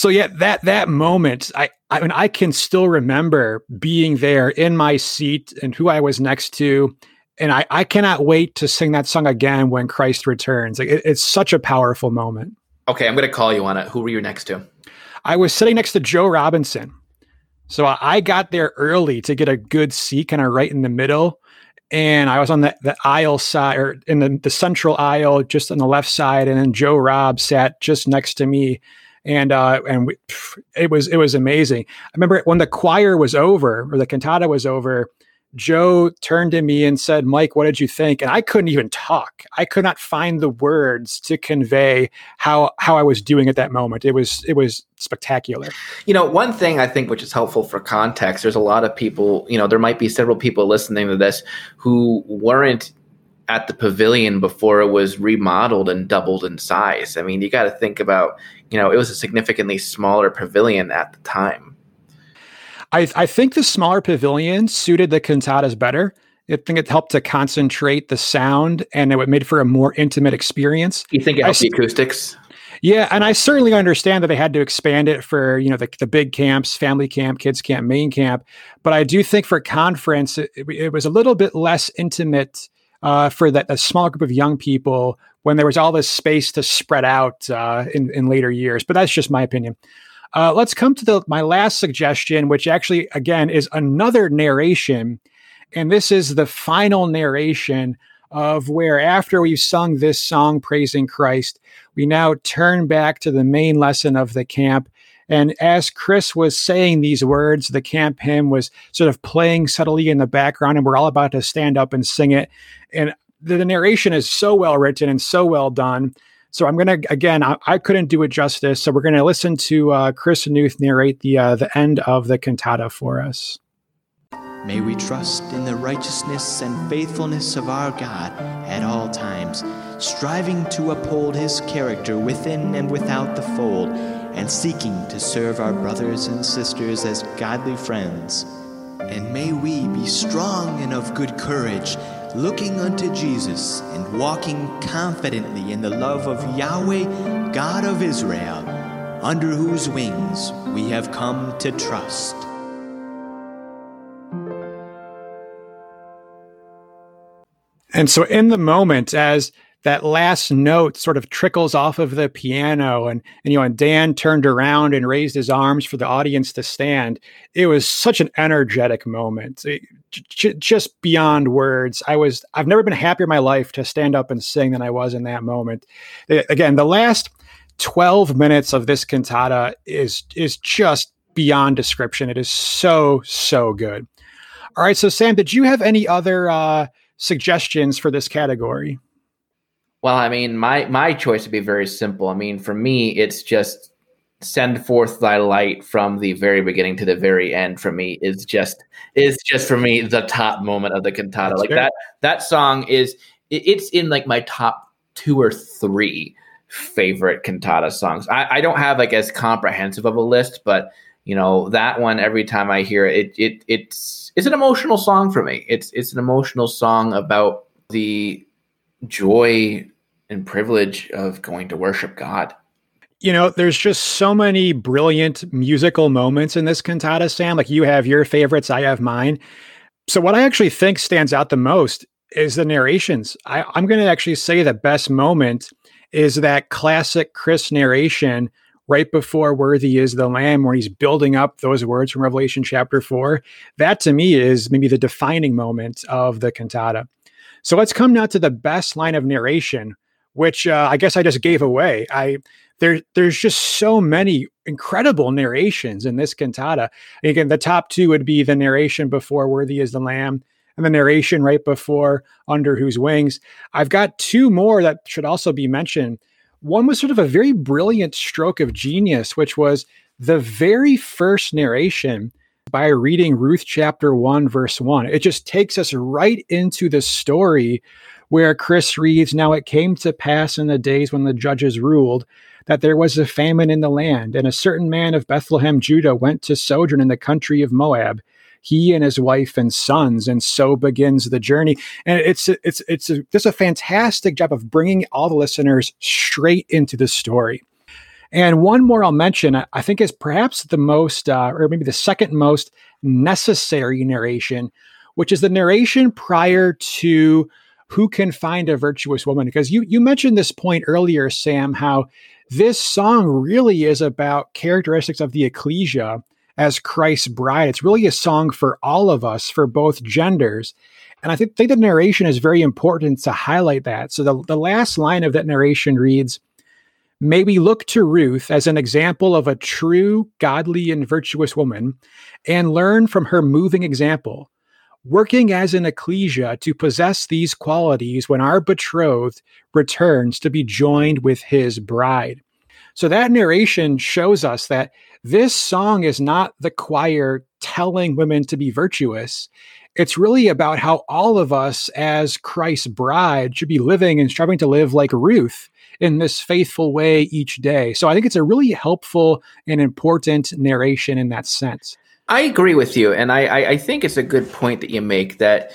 So yeah, that that moment, I I mean, I can still remember being there in my seat and who I was next to, and I I cannot wait to sing that song again when Christ returns. Like it, it's such a powerful moment. Okay, I'm going to call you on it. Who were you next to? I was sitting next to Joe Robinson, so I got there early to get a good seat, kind of right in the middle. And I was on the, the aisle side or in the, the central aisle, just on the left side. And then Joe Rob sat just next to me and uh, and we, it was it was amazing. I remember when the choir was over or the cantata was over, Joe turned to me and said, "Mike, what did you think?" And I couldn't even talk. I could not find the words to convey how how I was doing at that moment. It was it was spectacular. You know, one thing I think which is helpful for context. There's a lot of people. You know, there might be several people listening to this who weren't at the pavilion before it was remodeled and doubled in size. I mean, you got to think about, you know, it was a significantly smaller pavilion at the time. I, I think the smaller pavilion suited the cantatas better. I think it helped to concentrate the sound and it made for a more intimate experience. You think it helped I, the acoustics? Yeah, and I certainly understand that they had to expand it for you know the, the big camps, family camp, kids camp, main camp. But I do think for conference, it, it was a little bit less intimate uh, for that a small group of young people when there was all this space to spread out uh, in, in later years. But that's just my opinion. Uh, let's come to the my last suggestion, which actually again is another narration, and this is the final narration of where after we've sung this song praising Christ, we now turn back to the main lesson of the camp and as Chris was saying these words, the camp hymn was sort of playing subtly in the background, and we're all about to stand up and sing it. And the, the narration is so well written and so well done. So I'm to again, I, I, couldn't do it justice. So we're to listen to uh, Chris Newth narrate the uh, the end of the cantata for us. May we trust in the righteousness and faithfulness of our God at all times, striving to uphold His character within and without the fold and seeking to serve our brothers and sisters as godly friends. And may we be strong and of good courage, looking unto Jesus and walking confidently in the love of Yahweh, God of Israel, under whose wings we have come to trust. And so, in the moment, as that last note sort of trickles off of the piano and, and you know and dan turned around and raised his arms for the audience to stand. It was such an energetic moment. It, j- just beyond words. I was i've never been happier in my life to stand up and sing than i was in that moment. Again the last 12 minutes of this cantata is is just beyond description. It is so so good. All right so sam did you have any other uh, suggestions for this category well, I mean, my my choice would be very simple. I mean, for me, it's just send forth thy light from the very beginning to the very end for me is just is just for me the top moment of the cantata That's like fair. that that song is it's in like my top two or three favorite cantata songs I, I don't have like as comprehensive of a list but you know that one every time i hear it, it it it's it's an emotional song for me it's it's an emotional song about the joy and privilege of going to worship God. You know, there's just so many brilliant musical moments in this cantata, Sam. Like you have your favorites, I have mine. So, what I actually think stands out the most is the narrations. I, I'm going to actually say the best moment is that classic Chris narration right before Worthy is the Lamb, where he's building up those words from Revelation chapter four. That to me is maybe the defining moment of the cantata. So let's come now to the best line of narration, which uh, I guess I just gave away. I there there's just so many incredible narrations in this cantata. Again, the top two would be the narration before "Worthy is the Lamb" and the narration right before "Under Whose Wings." I've got two more that should also be mentioned. One was sort of a very brilliant stroke of genius, which was the very first narration by reading Ruth chapter 1, verse 1. It just takes us right into the story where Chris reads Now it came to pass in the days when the judges ruled that there was a famine in the land, and a certain man of Bethlehem, Judah, went to sojourn in the country of Moab. He and his wife and sons, and so begins the journey. And it's it's it's just a fantastic job of bringing all the listeners straight into the story. And one more I'll mention, I think, is perhaps the most, uh, or maybe the second most necessary narration, which is the narration prior to who can find a virtuous woman. Because you you mentioned this point earlier, Sam, how this song really is about characteristics of the ecclesia as Christ's bride. It's really a song for all of us, for both genders. And I think, think the narration is very important to highlight that. So the, the last line of that narration reads, May we look to Ruth as an example of a true, godly, and virtuous woman and learn from her moving example, working as an ecclesia to possess these qualities when our betrothed returns to be joined with his bride. So that narration shows us that this song is not the choir telling women to be virtuous. It's really about how all of us, as Christ's bride, should be living and striving to live like Ruth in this faithful way each day. So I think it's a really helpful and important narration in that sense. I agree with you. And I, I, think it's a good point that you make that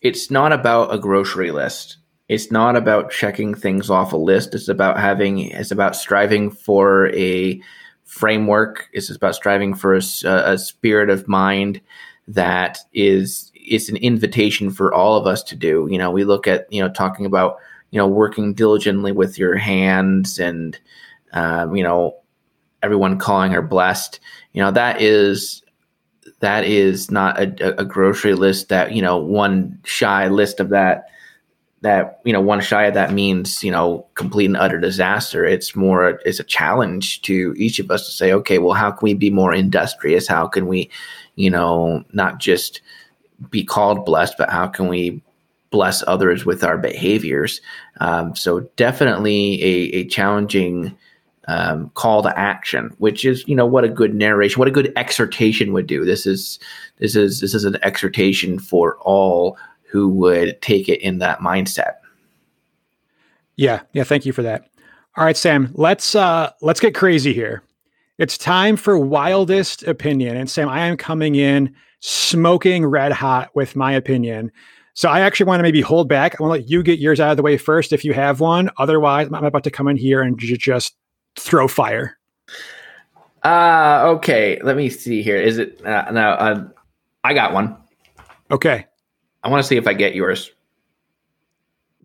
it's not about a grocery list. It's not about checking things off a list. It's about having, it's about striving for a framework. It's about striving for a, a spirit of mind that is it's an invitation for all of us to do. You know, we look at you know talking about you know working diligently with your hands and um, you know everyone calling her blessed. You know that is that is not a, a, grocery list that you know one shy list of that that you know one shy of that means you know complete and utter disaster. It's more it's a challenge to each of us to say okay well how can we be more industrious? How can we you know not just be called blessed but how can we bless others with our behaviors. Um, so definitely a, a challenging um, call to action, which is you know what a good narration, what a good exhortation would do. This is this is this is an exhortation for all who would take it in that mindset. Yeah, yeah. Thank you for that. All right, Sam. Let's uh, let's get crazy here. It's time for wildest opinion, and Sam, I am coming in smoking red hot with my opinion. So I actually want to maybe hold back. I want to let you get yours out of the way first if you have one. Otherwise, I'm about to come in here and j- just throw fire. Uh okay. Let me see here. Is it uh, now? Uh, I got one. Okay. I want to see if I get yours.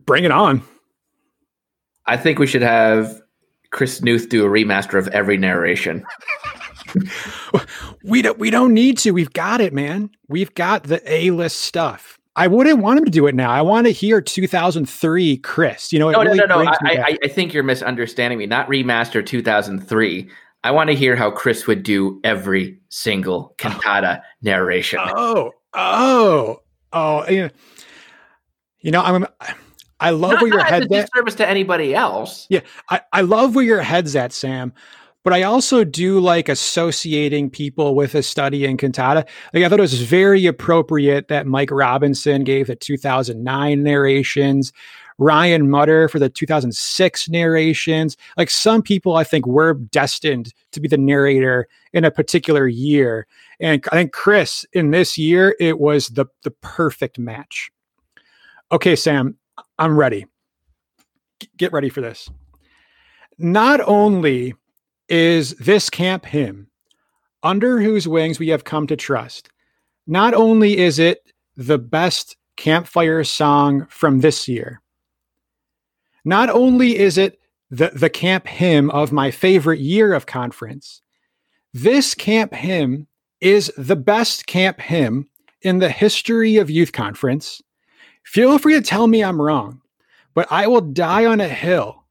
Bring it on. I think we should have Chris Newth do a remaster of every narration. we don't. We don't need to. We've got it, man. We've got the A list stuff. I wouldn't want him to do it now. I want to hear 2003 Chris. You know, no, really no, no, no. I, I, think you're misunderstanding me. Not remaster 2003. I want to hear how Chris would do every single oh. cantata narration. Oh, oh, oh. You know, I'm. I love not, where your head's at. Service to anybody else. Yeah, I, I love where your head's at, Sam but I also do like associating people with a study in cantata. Like I thought it was very appropriate that Mike Robinson gave the 2009 narrations, Ryan Mutter for the 2006 narrations. Like some people, I think were destined to be the narrator in a particular year, and I think Chris in this year it was the the perfect match. Okay, Sam, I'm ready. Get ready for this. Not only is this camp hymn, under whose wings we have come to trust. Not only is it the best campfire song from this year, not only is it the, the camp hymn of my favorite year of conference, this camp hymn is the best camp hymn in the history of youth conference. Feel free to tell me I'm wrong, but I will die on a hill.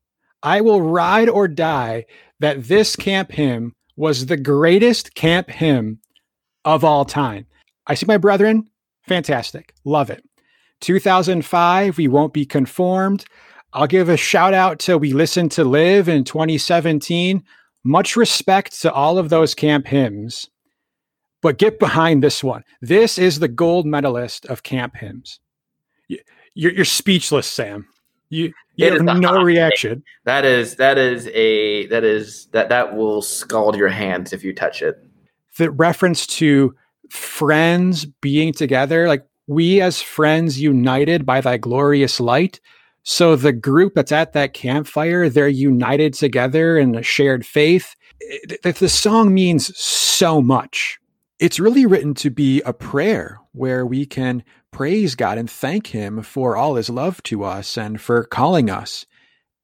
I will ride or die that this camp hymn was the greatest camp hymn of all time. I see my brethren. Fantastic. Love it. 2005, We Won't Be Conformed. I'll give a shout out to We Listen to Live in 2017. Much respect to all of those camp hymns. But get behind this one. This is the gold medalist of camp hymns. You're, you're speechless, Sam. You, you have no reaction. That is that is a that is that that will scald your hands if you touch it. The reference to friends being together, like we as friends united by thy glorious light. So the group that's at that campfire, they're united together in a shared faith. It, the song means so much. It's really written to be a prayer where we can praise God and thank Him for all His love to us and for calling us.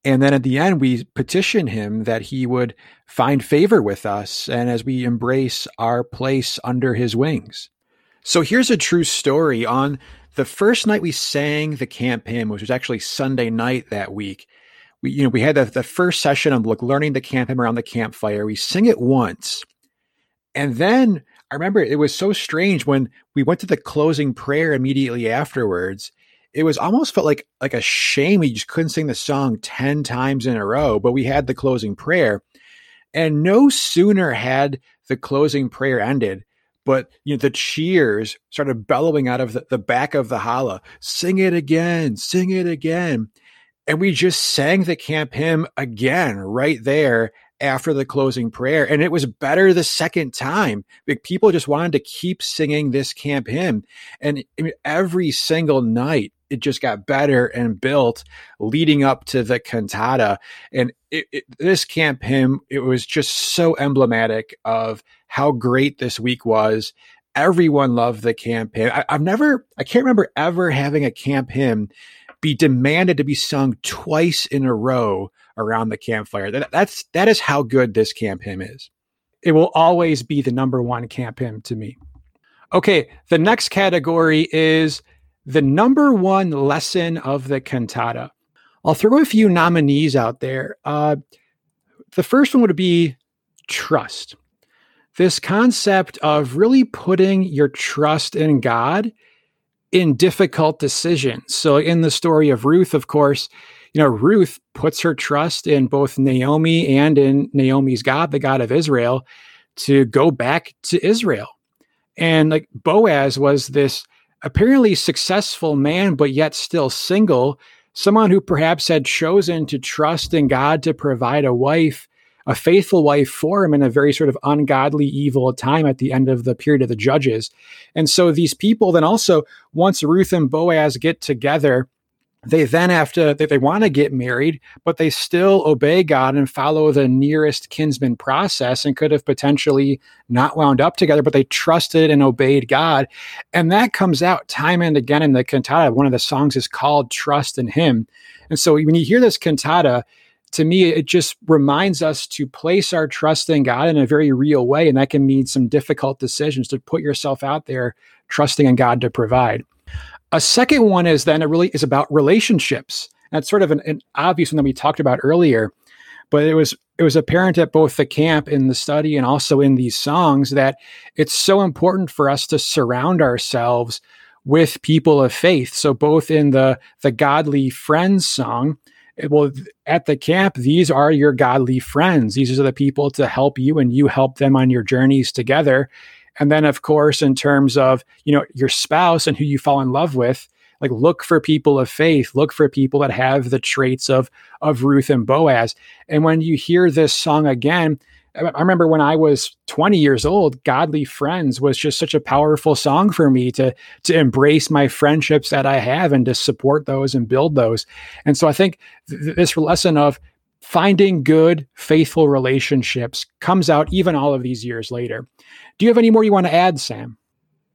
And then at the end, we petition Him that He would find favor with us and as we embrace our place under His wings. So here's a true story. On the first night we sang the camp hymn, which was actually Sunday night that week, we you know we had the, the first session of like learning the camp hymn around the campfire. We sing it once, and then I remember it was so strange when we went to the closing prayer immediately afterwards. It was almost felt like like a shame we just couldn't sing the song ten times in a row, but we had the closing prayer, and no sooner had the closing prayer ended but you know the cheers started bellowing out of the, the back of the holla sing it again sing it again and we just sang the camp hymn again right there after the closing prayer and it was better the second time like people just wanted to keep singing this camp hymn and every single night it just got better and built leading up to the cantata and it, it, this camp hymn it was just so emblematic of how great this week was. Everyone loved the camp hymn. I, I've never, I can't remember ever having a camp hymn be demanded to be sung twice in a row around the campfire. That, that's that is how good this camp hymn is. It will always be the number one camp hymn to me. Okay, the next category is the number one lesson of the cantata. I'll throw a few nominees out there. Uh, the first one would be trust this concept of really putting your trust in God in difficult decisions. So, in the story of Ruth, of course, you know, Ruth puts her trust in both Naomi and in Naomi's God, the God of Israel, to go back to Israel. And like Boaz was this apparently successful man, but yet still single, someone who perhaps had chosen to trust in God to provide a wife a faithful wife for him in a very sort of ungodly, evil time at the end of the period of the judges. And so these people then also, once Ruth and Boaz get together, they then have to they, they want to get married but they still obey god and follow the nearest kinsman process and could have potentially not wound up together but they trusted and obeyed god and that comes out time and again in the cantata one of the songs is called trust in him and so when you hear this cantata to me, it just reminds us to place our trust in God in a very real way. And that can mean some difficult decisions to put yourself out there, trusting in God to provide. A second one is then it really is about relationships. That's sort of an, an obvious one that we talked about earlier, but it was it was apparent at both the camp in the study and also in these songs that it's so important for us to surround ourselves with people of faith. So both in the the godly friends song, well at the camp these are your godly friends these are the people to help you and you help them on your journeys together and then of course in terms of you know your spouse and who you fall in love with like look for people of faith look for people that have the traits of of ruth and boaz and when you hear this song again I remember when I was 20 years old, Godly Friends was just such a powerful song for me to to embrace my friendships that I have and to support those and build those. And so I think th- this lesson of finding good, faithful relationships comes out even all of these years later. Do you have any more you want to add, Sam?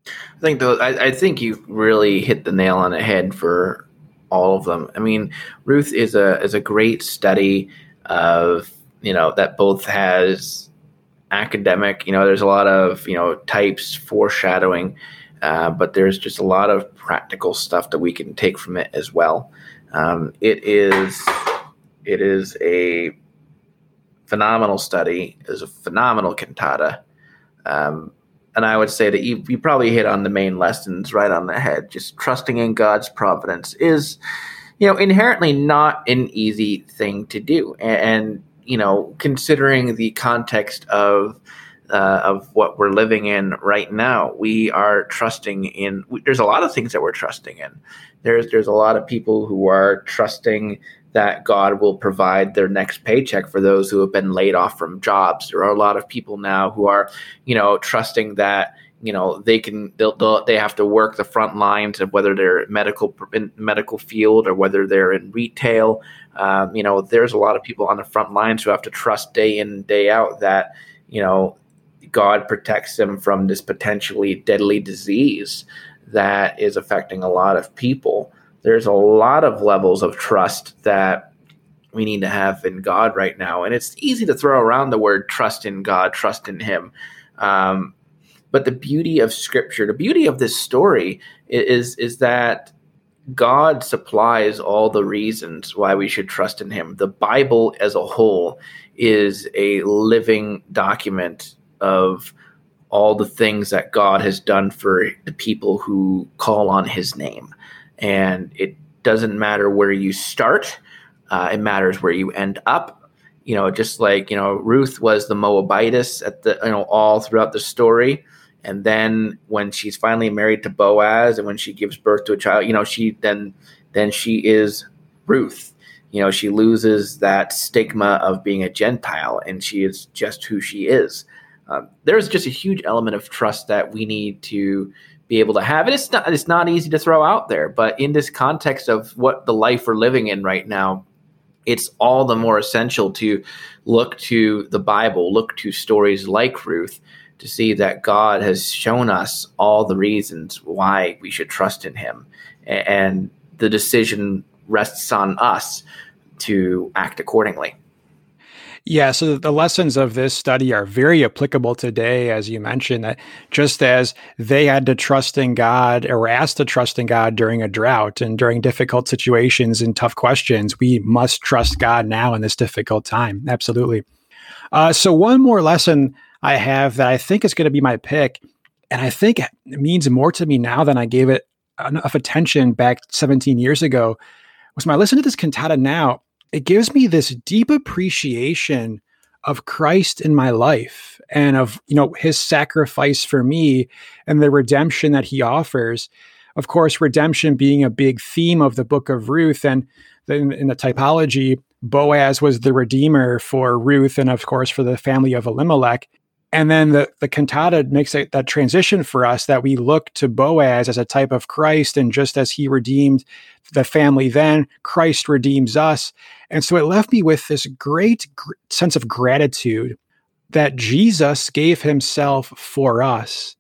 I think I, I think you really hit the nail on the head for all of them. I mean, Ruth is a is a great study of you know that both has academic you know there's a lot of you know types foreshadowing uh, but there's just a lot of practical stuff that we can take from it as well Um, it is it is a phenomenal study. It is a phenomenal cantata. Um, and I would say that you, you probably hit on the main lessons right on the head. Just trusting in God's providence is, you know, inherently not an easy thing to do. And, and you know, considering the context of uh, of what we're living in right now, we are trusting in. There's a lot of things that we're trusting in. There's there's a lot of people who are trusting that God will provide their next paycheck for those who have been laid off from jobs. There are a lot of people now who are, you know, trusting that you know they can they'll, they'll, they have to work the front lines of whether they're medical medical field or whether they're in retail. Um, you know, there's a lot of people on the front lines who have to trust day in day out that you know God protects them from this potentially deadly disease that is affecting a lot of people there's a lot of levels of trust that we need to have in God right now. And it's easy to throw around the word trust in God, trust in Him. Um, but the beauty of Scripture, the beauty of this story is, is that God supplies all the reasons why we should trust in Him. The Bible as a whole is a living document of all the things that God has done for the people who call on His name and it doesn't matter where you start uh, it matters where you end up. You know just like you know ruth was the moabitess at the you know all throughout the story. And then when she's finally married to boaz and when she gives birth to a child you know she then then she is ruth. You know she loses that stigma of being a gentile and she is just who she is. Um, there's just a huge element of trust that we need to be able to have. And it's not it's not easy to throw out there, but in this context of what the life we're living in right now, it's all the more essential to look to the Bible, look to stories like Ruth to see that God has shown us all the reasons why we should trust in him. And the decision rests on us to act accordingly. Yeah, so the lessons of this study are very applicable today, as you mentioned, that just as they had to trust in God or were asked to trust in God during a drought and during difficult situations and tough questions, we must trust God now in this difficult time. Absolutely. Uh, so, one more lesson I have that I think is going to be my pick, and I think it means more to me now than I gave it enough attention back 17 years ago, was when I listen to this cantata now it gives me this deep appreciation of Christ in my life and of you know his sacrifice for me and the redemption that he offers. Of course redemption being a big theme of the book of Ruth and then in the typology Boaz was the redeemer for Ruth and of course for the family of Elimelech and then the, the cantata makes that transition for us that we look to Boaz as a type of Christ. And just as he redeemed the family then, Christ redeems us. And so it left me with this great gr- sense of gratitude that Jesus gave himself for us.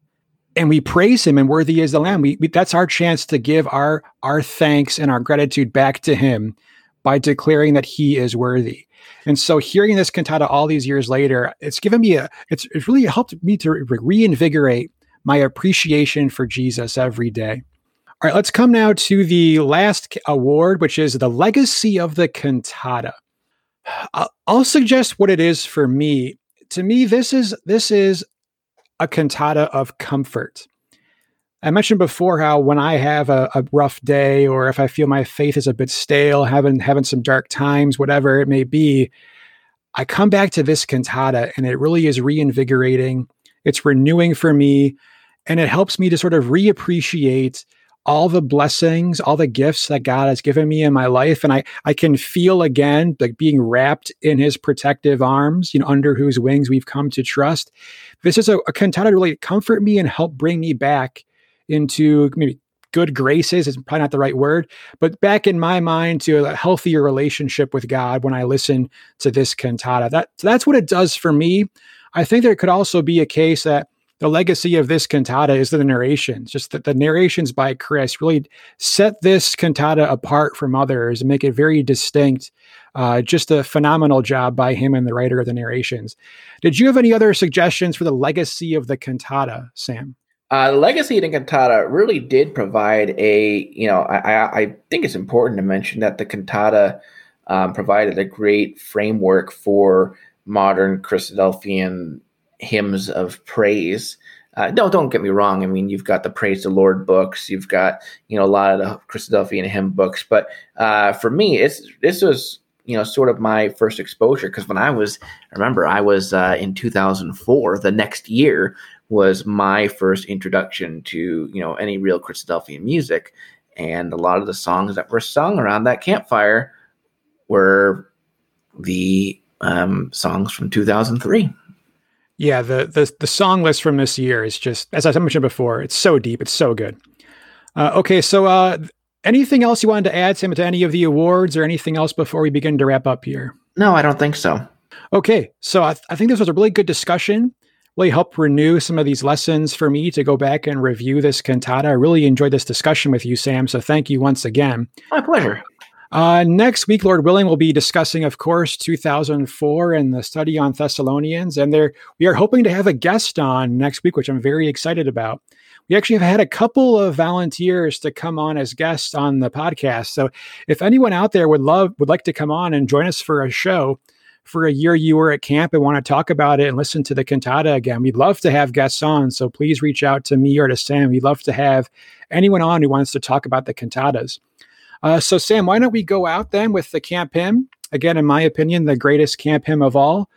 And we praise him and worthy is the lamb. We, we, that's our chance to give our, our thanks and our gratitude back to him by declaring that he is worthy. And so hearing this cantata all these years later, it's given me a, it's, it's really helped me to re- reinvigorate my appreciation for Jesus every day. All right, let's come now to the last award, which is the legacy of the cantata. I'll suggest what it is for me. To me, this is this is a cantata of comfort. I mentioned before how when I have a, a, rough day or if I feel my faith is a bit stale, having having some dark times, whatever it may be, I come back to this cantata and it really is reinvigorating. It's renewing for me and it helps me to sort of reappreciate all the blessings, all the gifts that God has given me in my life. And I, I can feel again like being wrapped in his protective arms, you know, under whose wings we've come to trust. This is a, a cantata to really comfort me and help bring me back into maybe good graces is probably not the right word, but back in my mind to a healthier relationship with God when I listen to this cantata. That that's what it does for me. I think there could also be a case that the legacy of this cantata is the narrations, just that the narrations by Chris really set this cantata apart from others and make it very distinct. Uh, just a phenomenal job by him and the writer of the narrations. Did you have any other suggestions for the legacy of the cantata, Sam? Uh, the Legacy and Cantata really did provide a, you know, I, I think it's important to mention that the cantata um, provided a great framework for modern Christadelphian hymns of praise. Uh, no, don't get me wrong. I mean, you've got the Praise the Lord books, you've got you know a lot of the Christadelphian hymn books, but uh, for me, it's this was you know sort of my first exposure because when I was, I remember I was uh, in 2004. The next year was my first introduction to you know any real Christadelphian music, and a lot of the songs that were sung around that campfire were the um, songs from 2003. Yeah, the, the the song list from this year is just, as I mentioned before, it's so deep, it's so good. Uh, okay, so uh, anything else you wanted to add, Sam, to any of the awards or anything else before we begin to wrap up here? No, I don't think so. Okay, so I, th- I think this was a really good discussion. Really helped renew some of these lessons for me to go back and review this cantata. I really enjoyed this discussion with you, Sam. So thank you once again. My pleasure. Uh, next week, Lord willing, we'll be discussing, of course, 2004 and the study on Thessalonians. And there, we are hoping to have a guest on next week, which I'm very excited about. We actually have had a couple of volunteers to come on as guests on the podcast. So, if anyone out there would love would like to come on and join us for a show for a year you were at camp and want to talk about it and listen to the cantata again, we'd love to have guests on. So please reach out to me or to Sam. We'd love to have anyone on who wants to talk about the cantatas. Uh, so, Sam, why don't we go out then with the camp hymn? Again, in my opinion, the greatest camp hymn of all.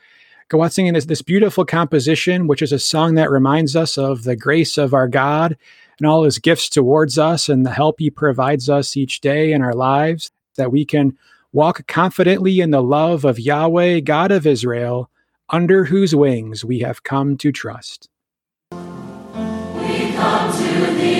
Go out singing this, this beautiful composition, which is a song that reminds us of the grace of our God and all his gifts towards us and the help he provides us each day in our lives, that we can Walk confidently in the love of Yahweh, God of Israel, under whose wings we have come to trust. We come to thee.